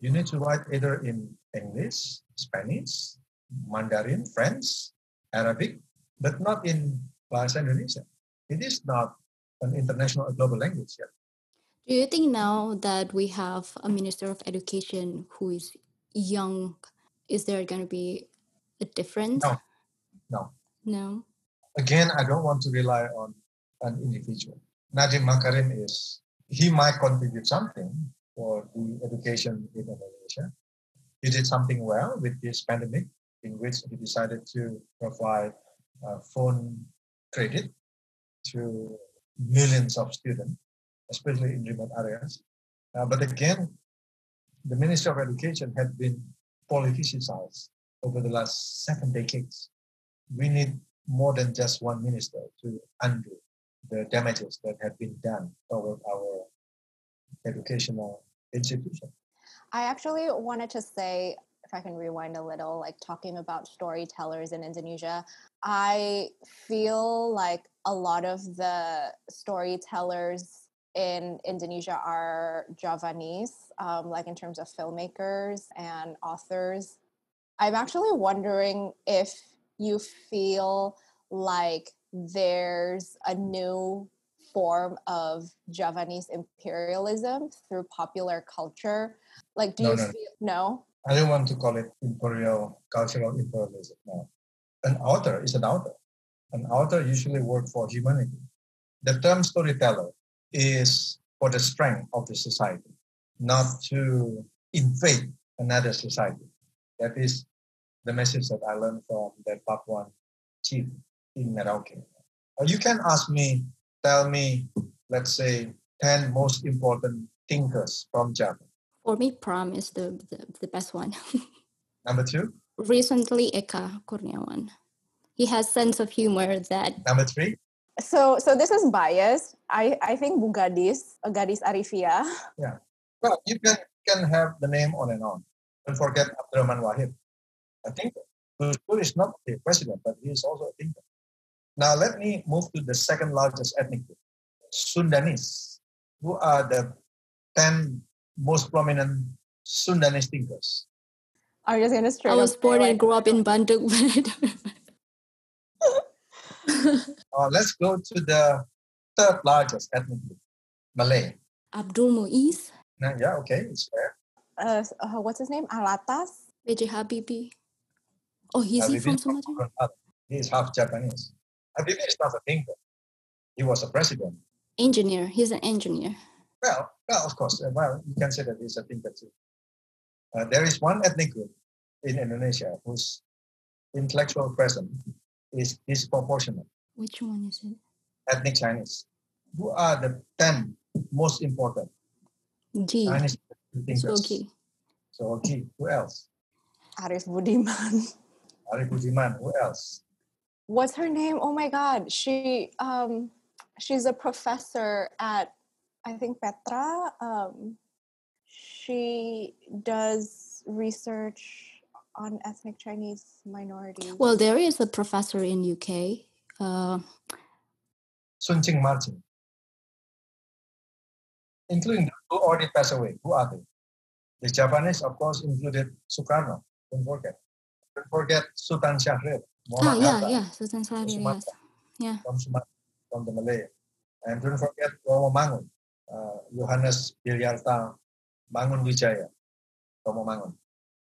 You need to write either in english spanish mandarin french arabic but not in bahasa indonesia. It is not an international global language yet. Do you think now that we have a minister of education who is young, is there going to be a difference? No. No. No. Again, I don't want to rely on an individual. Nadiem Makarim is, he might contribute something for the education in Indonesia. He did something well with this pandemic, in which he decided to provide uh, phone credit to millions of students especially in remote areas. Uh, but again, the Ministry of Education had been politicized over the last seven decades. We need more than just one minister to undo the damages that have been done toward our educational institution. I actually wanted to say, if I can rewind a little, like talking about storytellers in Indonesia, I feel like a lot of the storytellers in Indonesia are Javanese, um, like in terms of filmmakers and authors. I'm actually wondering if you feel like there's a new form of Javanese imperialism through popular culture. Like, do no, you no. feel no? I don't want to call it imperial cultural imperialism. No, an author is an author. An author usually works for humanity. The term storyteller is for the strength of the society, not to invade another society. That is the message that I learned from the Papuan chief in Merauke. You can ask me, tell me, let's say, 10 most important thinkers from Java. For me, Pram is the, the, the best one. Number two? Recently, Eka Kurniawan. He has sense of humor that... Number three? So so this is biased. I I think Bugadis, uh, Gadis Arivia. Yeah. Well, you can can have the name on and on. Don't forget Abdurrahman Wahid. I think Gus is not the president, but he is also a thinker. Now let me move to the second largest ethnic group, Sundanese, who are the 10 most prominent Sundanese thinkers. Are you just gonna I was born and grew up in Bandung, uh, let's go to the third largest ethnic group, Malay. Abdul Muiz. Uh, yeah, okay, it's fair. Uh, uh, what's his name? Alatas? B.J. Habibie. Oh, he's he from Sumatra? He's half Javanese. Habibie is not a thinker. He was a president. Engineer. He's an engineer. Well, well, of course. Uh, well, you can say that he's a thinker too. Uh, there is one ethnic group in Indonesia whose intellectual presence is disproportionate. Which one is it? Ethnic Chinese. Who are the 10 most important G. Chinese thinkers? So, okay. So, okay. Who else? Arif Budiman. Arif Budiman. Who else? What's her name? Oh my God. She um she's a professor at I think Petra. Um, she does research on ethnic Chinese minorities? Well, there is a professor in UK. Uh, Sun Ching Martin, including those who already passed away. Who are they? The Javanese, of course, included Sukarno. Don't forget. Don't forget Sutan Syahrir. Ah, yeah, yeah, Sutan Syahrir, yes. Yeah. From Sumatra, from the Malay. And don't forget Romo Mangun, uh, Johannes Bilyarta Mangun Wijaya, Romo Mangun.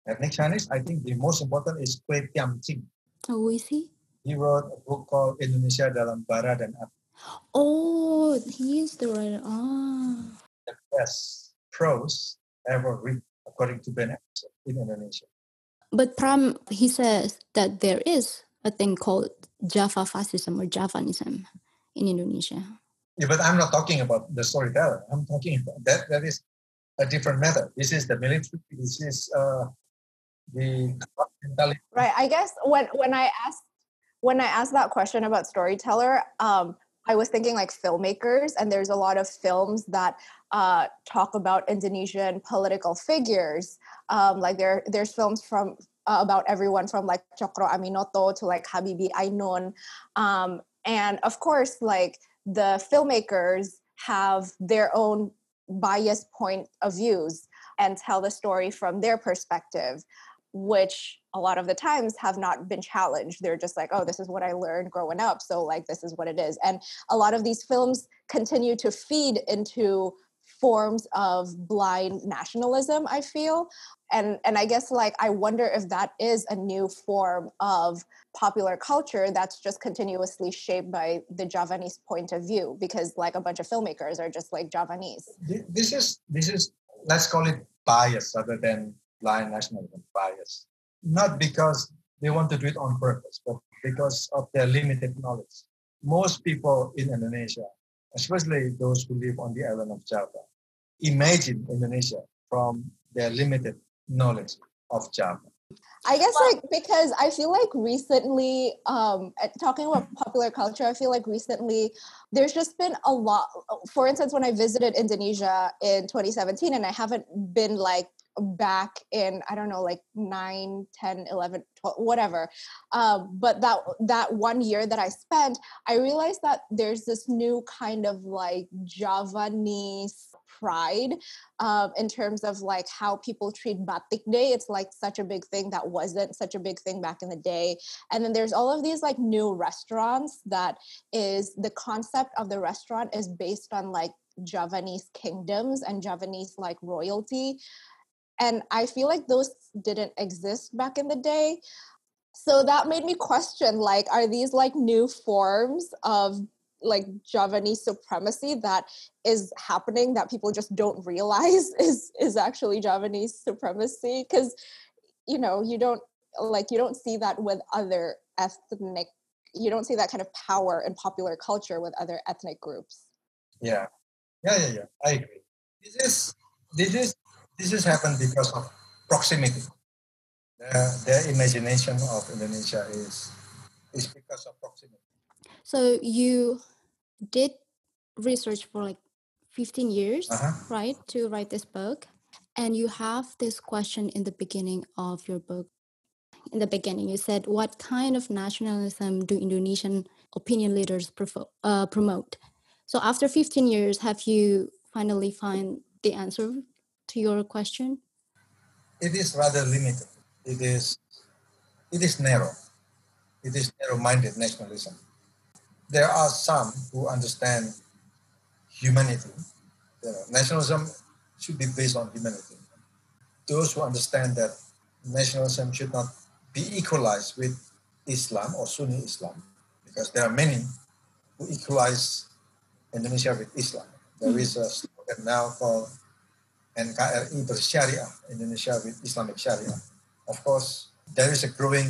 Ethnic Chinese, I think the most important is Kwee Thiam Tjing. Oh, who is he? He wrote a book called Indonesia dalam Bara dan Api. Oh, he is the writer. Ah. The best prose ever written, according to Ben Anderson, in Indonesia. But Pram, he says that there is a thing called Java fascism or Javanism in Indonesia. Yeah, but I'm not talking about the storyteller. I'm talking about that. That is a different method. This is the military. This is uh, the mentality. Right. I guess when when I asked when I asked that question about storyteller, um, I was thinking like filmmakers, and there's a lot of films that uh, talk about Indonesian political figures. Um, like there, there's films from uh, about everyone from like Cokro Aminoto to like Habibie Ainun, um, and of course, like the filmmakers have their own biased point of views and tell the story from their perspective which a lot of the times have not been challenged. They're just like, oh, this is what I learned growing up. So, like, this is what it is. And a lot of these films continue to feed into forms of blind nationalism, I feel. And, and I guess, like, I wonder if that is a new form of popular culture that's just continuously shaped by the Javanese point of view, because, like, a bunch of filmmakers are just like Javanese. This is, this is, let's call it bias rather than blind nationalism bias. Not because they want to do it on purpose, but because of their limited knowledge. Most people in Indonesia, especially those who live on the island of Java, imagine Indonesia from their limited knowledge of Java. I guess like because I feel like recently, um, talking about popular culture, I feel like recently there's just been a lot. For instance, when I visited Indonesia in 2017, and I haven't been like back in i don't know like 9 10 11 12 whatever um, but that that one year that i spent i realized that there's this new kind of like javanese pride um, in terms of like how people treat batik day. It's like such a big thing that wasn't such a big thing back in the day. And then there's all of these like new restaurants that is the concept of the restaurant is based on like Javanese kingdoms and Javanese like royalty and i feel like those didn't exist back in the day. So that made me question like are these like new forms of like javanese supremacy that is happening that people just don't realize is is actually javanese supremacy? Because you know you don't like you don't see that with other ethnic you don't see that kind of power in popular culture with other ethnic groups. Yeah. Yeah yeah yeah. I agree. This is this is this has happened because of proximity. Their, their imagination of Indonesia is is because of proximity. So you did research for like 15 years, Uh-huh. right, to write this book. And you have this question in the beginning of your book. In the beginning, you said, What kind of nationalism do Indonesian opinion leaders prefer, uh, promote? So, after 15 years, have you finally find the answer to your question? It is rather limited. It is it is narrow. It is narrow-minded nationalism. There are some who understand humanity. You know, nationalism should be based on humanity. Those who understand that nationalism should not be equalized with Islam or Sunni Islam, because there are many who equalize Indonesia with Islam. There is a slogan now called NKRI bersyariah, Indonesia with Islamic Sharia. Of course, there is a growing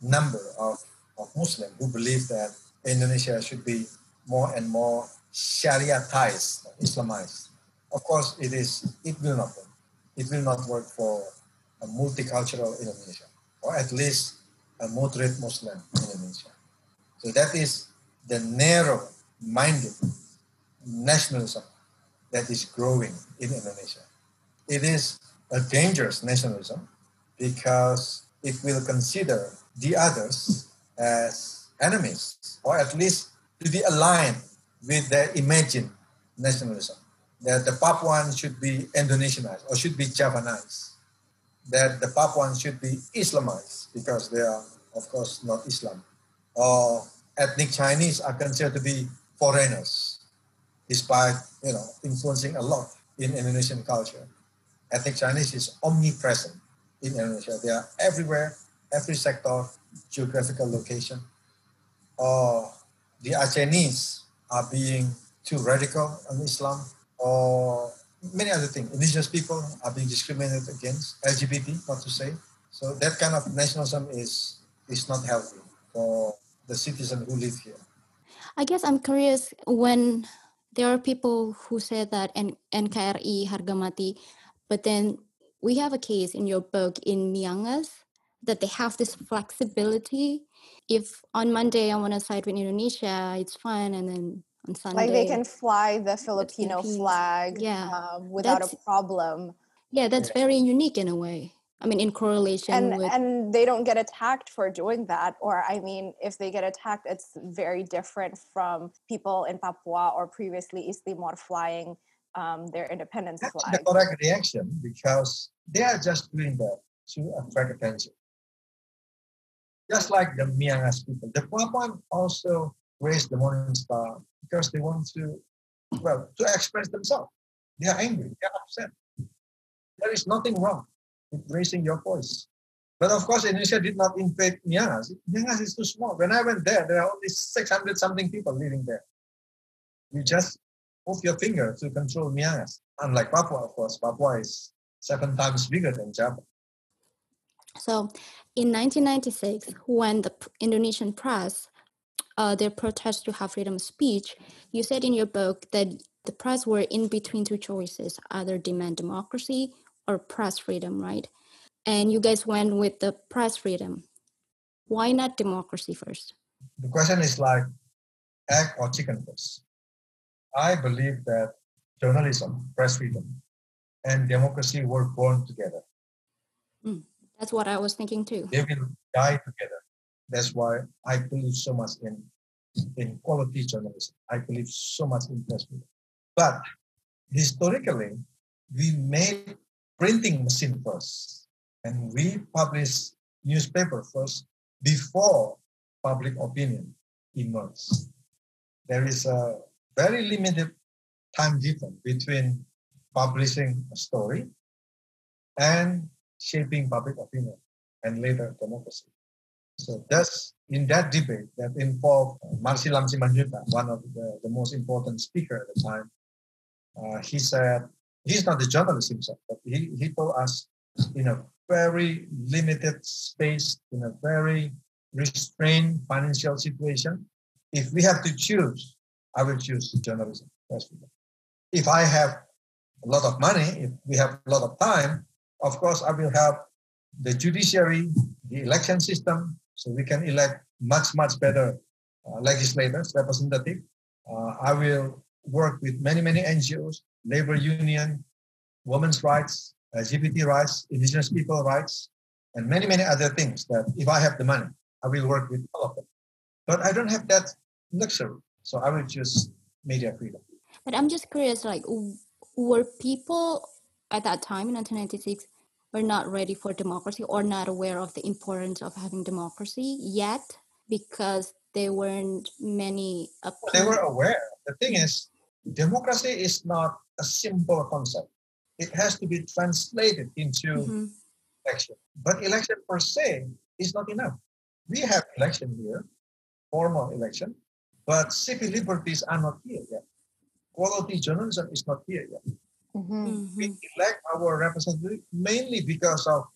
number of, of Muslims who believe that Indonesia should be more and more Shariatized, Islamized. Of course, it is. It will not work. It will not work for a multicultural Indonesia, or at least a moderate Muslim Indonesia. So that is the narrow-minded nationalism that is growing in Indonesia. It is a dangerous nationalism because it will consider the others as enemies, or at least to be aligned with their imagined nationalism. That the Papuan should be Indonesianized or should be Javanized. That the Papuan should be Islamized because they are, of course, not Islam. Or ethnic Chinese are considered to be foreigners despite you know influencing a lot in Indonesian culture. Ethnic Chinese is omnipresent in Indonesia. They are everywhere, every sector, geographical location. Or the Acehnese are being too radical on Islam, or many other things. Indigenous people are being discriminated against, LGBT, not to say. So that kind of nationalism is is not healthy for the citizen who live here. I guess I'm curious when there are people who say that N- NKRI harga mati, but then we have a case in your book in Miangas that they have this flexibility. If on Monday I want to side with Indonesia, it's fine, and then on Sunday, like they can fly the Filipino flag Yeah. um, without That's- a problem. yeah, that's very unique in a way. I mean, in correlation and with and they don't get attacked for doing that or i mean if they get attacked it's very different from people in papua or previously east timor flying um, their independence That's the flag correct reaction because they are just doing that to attract attention. Just like the Miangas people, the Papuan also raise the Morning Star because they want to, well, to express themselves. They are angry, they are upset. There is nothing wrong with raising your voice. But of course, Indonesia did not invade Miangas. Miangas is too small. When I went there, there are only 600 something people living there. You just move your finger to control Miangas. Unlike Papua, of course, Papua is seven times bigger than Java. So, in 1996, when the Indonesian press uh, their protest to have freedom of speech, you said in your book that the press were in between two choices: either demand democracy or press freedom, right? And you guys went with the press freedom. Why not democracy first? The question is like egg or chicken first. I believe that journalism, press freedom, and democracy were born together. Hmm, that's what I was thinking too. They will die together. That's why I believe so much in, in quality journalism. I believe so much in press freedom. But historically, we made printing machine first, and we publish newspaper first before public opinion emerged. There is a very limited time difference between publishing a story and shaping public opinion and later democracy. So thus, in that debate that involved Marsillam Simanjuntak, one of the, the most important speaker at the time, uh, he said, he's not the journalist himself, but he, he told us in a very limited space, in a very restrained financial situation, if we have to choose, I will choose journalism. If I have a lot of money, if we have a lot of time, of course, I will have the judiciary, the election system, so we can elect much, much better uh, legislators, representative. Uh, I will work with many, many NGOs, labor union, women's rights, LGBT rights, indigenous people rights, and many, many other things that if I have the money, I will work with all of them. But I don't have that luxury, so I will choose media freedom. But I'm just curious, like, were people at that time in 1996 were not ready for democracy or not aware of the importance of having democracy yet because there weren't many. Well, they were aware. The thing is, democracy is not a simple concept. It has to be translated into Mhm. election. But election per se is not enough. We have election here, formal election, but civil liberties are not here yet. Quality journalism is not here yet. Mhm. We Mhm. elect our representative mainly because of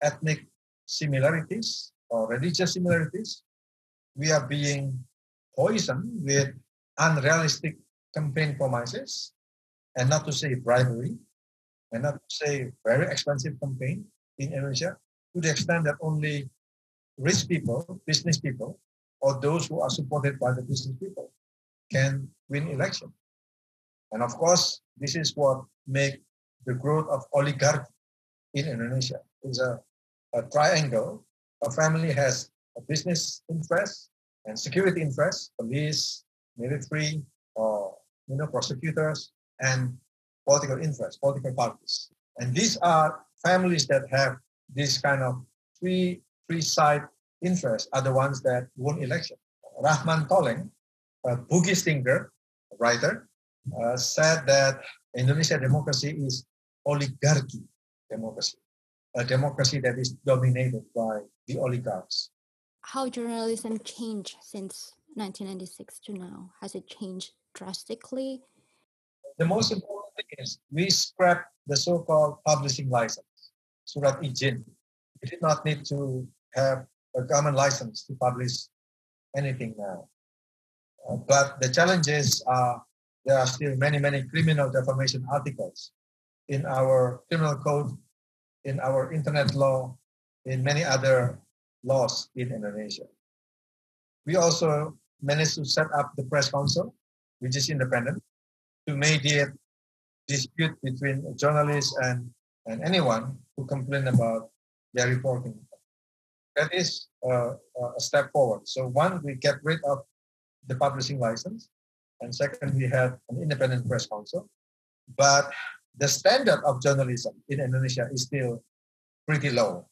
ethnic similarities or religious similarities. We are being poisoned with unrealistic campaign promises, and not to say bribery, and not to say very expensive campaign in Indonesia, to the extent that only rich people, business people, or those who are supported by the business people can win election. And of course, this is what make the growth of oligarchy in Indonesia. It's a, a triangle. A family has a business interest and security interest, police, military, or you know, prosecutors, and political interests, political parties. And these are families that have this kind of three three side interests are the ones that won election. Rahman Tolleng, a Bugis thinker, a writer, uh, said that Indonesia democracy is oligarchy democracy, a democracy that is dominated by the oligarchs. How journalism changed since 1996 to now? Has it changed drastically? The most important thing is we scrapped the so-called publishing license, surat izin. We did not need to have a government license to publish anything now. Uh, but the challenges are there are still many, many criminal defamation articles in our criminal code, in our internet law, in many other laws in Indonesia. We also managed to set up the press council, which is independent, to mediate dispute between journalists and, and anyone who complain about their reporting. That is uh, a step forward. So one, we get rid of the publishing license. And second, we have an independent press council. But the standard of journalism in Indonesia is still pretty low.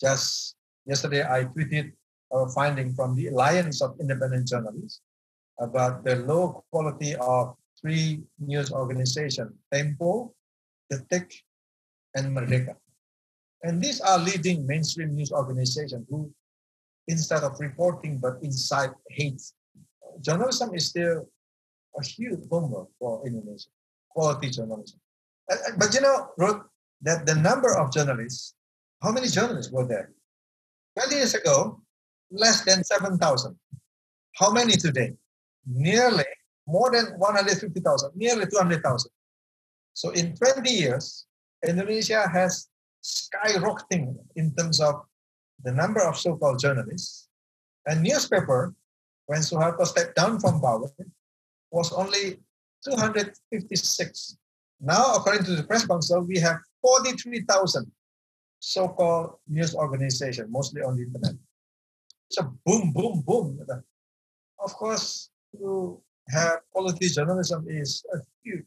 Just yesterday, I tweeted a finding from the Alliance of Independent Journalists about the low quality of three news organizations, Tempo, Detik, and Merdeka. And these are leading mainstream news organizations who, instead of reporting but inside hate, journalism is still a huge homework for Indonesia, quality journalism. But you know, Ruth, that the number of journalists, how many journalists were there? 20 years ago, less than 7,000. How many today? Nearly more than 150,000, nearly 200,000. So in 20 years, Indonesia has skyrocketing in terms of the number of so-called journalists. And newspaper, when Suharto stepped down from power, was only 256. Now, according to the press council, we have 43,000 so-called news organizations, mostly on the internet. It's a boom, boom, boom. Of course, to have quality journalism is a huge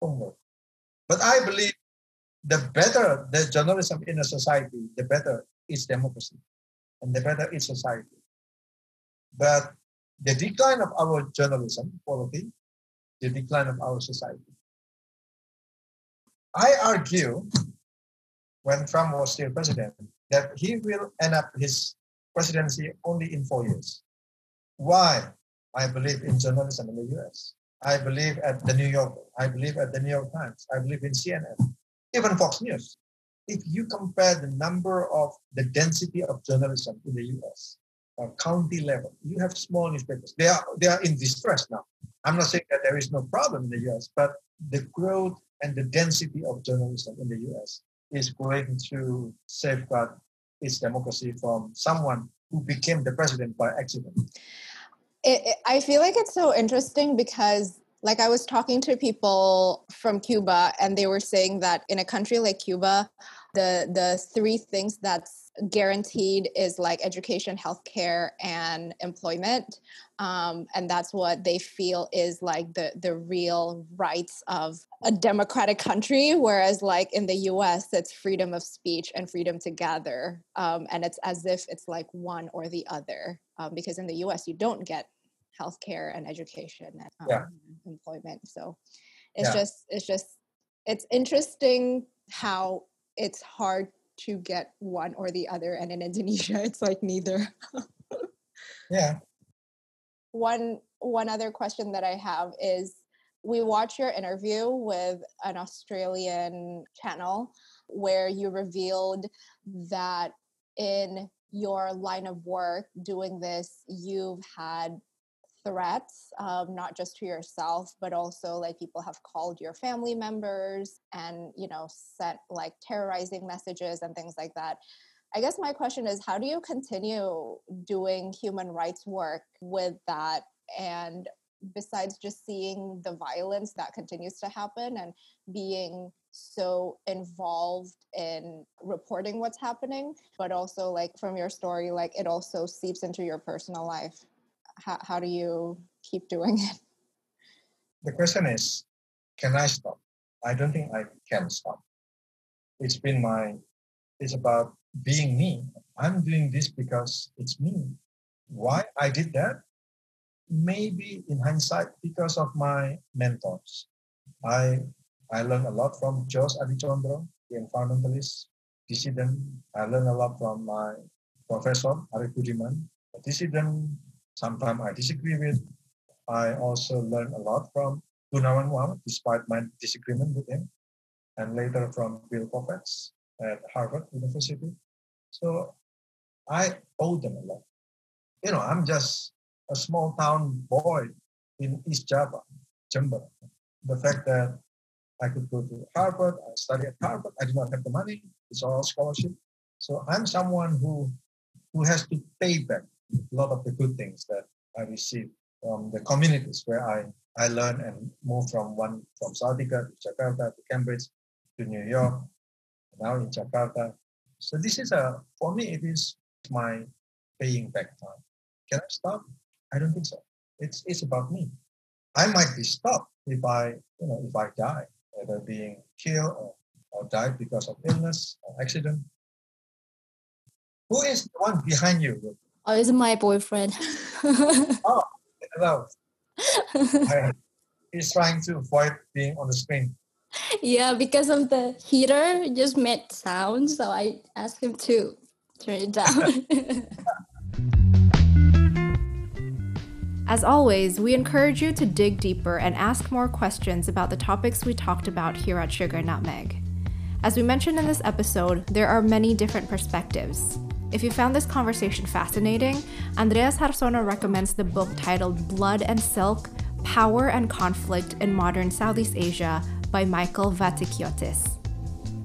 homework. But I believe the better the journalism in a society, the better its democracy and the better its society. But the decline of our journalism quality, the decline of our society. I argue when Trump was still president that he will end up his presidency only in four years. Why? I believe in journalism in the US. I believe at the New York. I believe at the New York Times. I believe in CNN, even Fox News. If you compare the number of the density of journalism in the US, uh, county level, you have small newspapers. They are they are in distress now. I'm not saying that there is no problem in the US, but the growth and the density of journalism in the US is going to safeguard its democracy from someone who became the president by accident. It, it, I feel like it's so interesting because, like, I was talking to people from Cuba, and they were saying that in a country like Cuba, the the three things that's guaranteed is like education, healthcare, and employment. Um, and that's what they feel is like the the real rights of a democratic country. Whereas like in the U.S., it's freedom of speech and freedom to gather, um, and it's as if it's like one or the other. Um, because in the U.S., you don't get healthcare and education and um, yeah. employment. So it's yeah. just it's just it's interesting how it's hard to get one or the other and in indonesia it's like neither yeah one one other question that i have is we watched your interview with an australian channel where you revealed that in your line of work doing this you've had threats, um, not just to yourself, but also like people have called your family members and, you know, sent like terrorizing messages and things like that. I guess my question is how do you continue doing human rights work with that? And besides just seeing the violence that continues to happen and being so involved in reporting what's happening, but also like from your story, like it also seeps into your personal life how, how do you keep doing it? The question is, can I stop? I don't think I can stop. It's been my, it's about being me. I'm doing this because it's me. Why I did that? maybe in hindsight because of my mentors. I I learned a lot from Jos Aditjondro, the environmentalist dissident. I learned a lot from my professor Arief Budiman, a dissident. Sometimes I disagree with. I also learned a lot from Goenawan despite my disagreement with him, and later from Bill Kovach at Harvard University. So I owe them a lot. You know, I'm just a small town boy in East Java, Jember. The fact that I could go to Harvard, I study at Harvard, I do not have the money, it's all scholarship. So I'm someone who who has to pay back a lot of the good things that I received from the communities where I, I learned and moved from one from Salatiga to Jakarta to Cambridge to New York, now in Jakarta. So this is a for me it is my paying back time. Can I stop? I don't think so. It's it's about me. I might be stopped if I you know if I die, whether being killed or, or died because of illness or accident. Who is the one behind you? Oh, it's my boyfriend. oh, hello. he's trying to avoid being on the screen. Yeah, because of the heater it just made sound, so I asked him to turn it down. As always, we encourage you to dig deeper and ask more questions about the topics we talked about here at Sugar Nutmeg. As we mentioned in this episode, there are many different perspectives. If you found this conversation fascinating, Andreas Harsono recommends the book titled Blood and Silk Power and Conflict in Modern Southeast Asia by Michael Vatikiotis.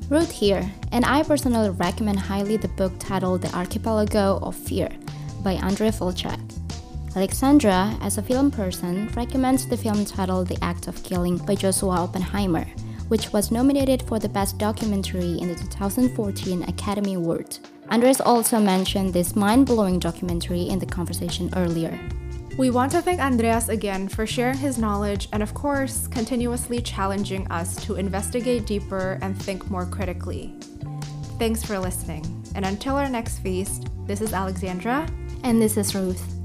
Ruth here, and I personally recommend highly the book titled The Archipelago of Fear by Andrei Vltchek. Alexandra, as a film person, recommends the film titled The Act of Killing by Joshua Oppenheimer, which was nominated for the Best Documentary in the 2014 Academy Award. Andres also mentioned this mind blowing documentary in the conversation earlier. We want to thank Andreas again for sharing his knowledge and, of course, continuously challenging us to investigate deeper and think more critically. Thanks for listening, and until our next feast, this is Alexandra. And this is Ruth.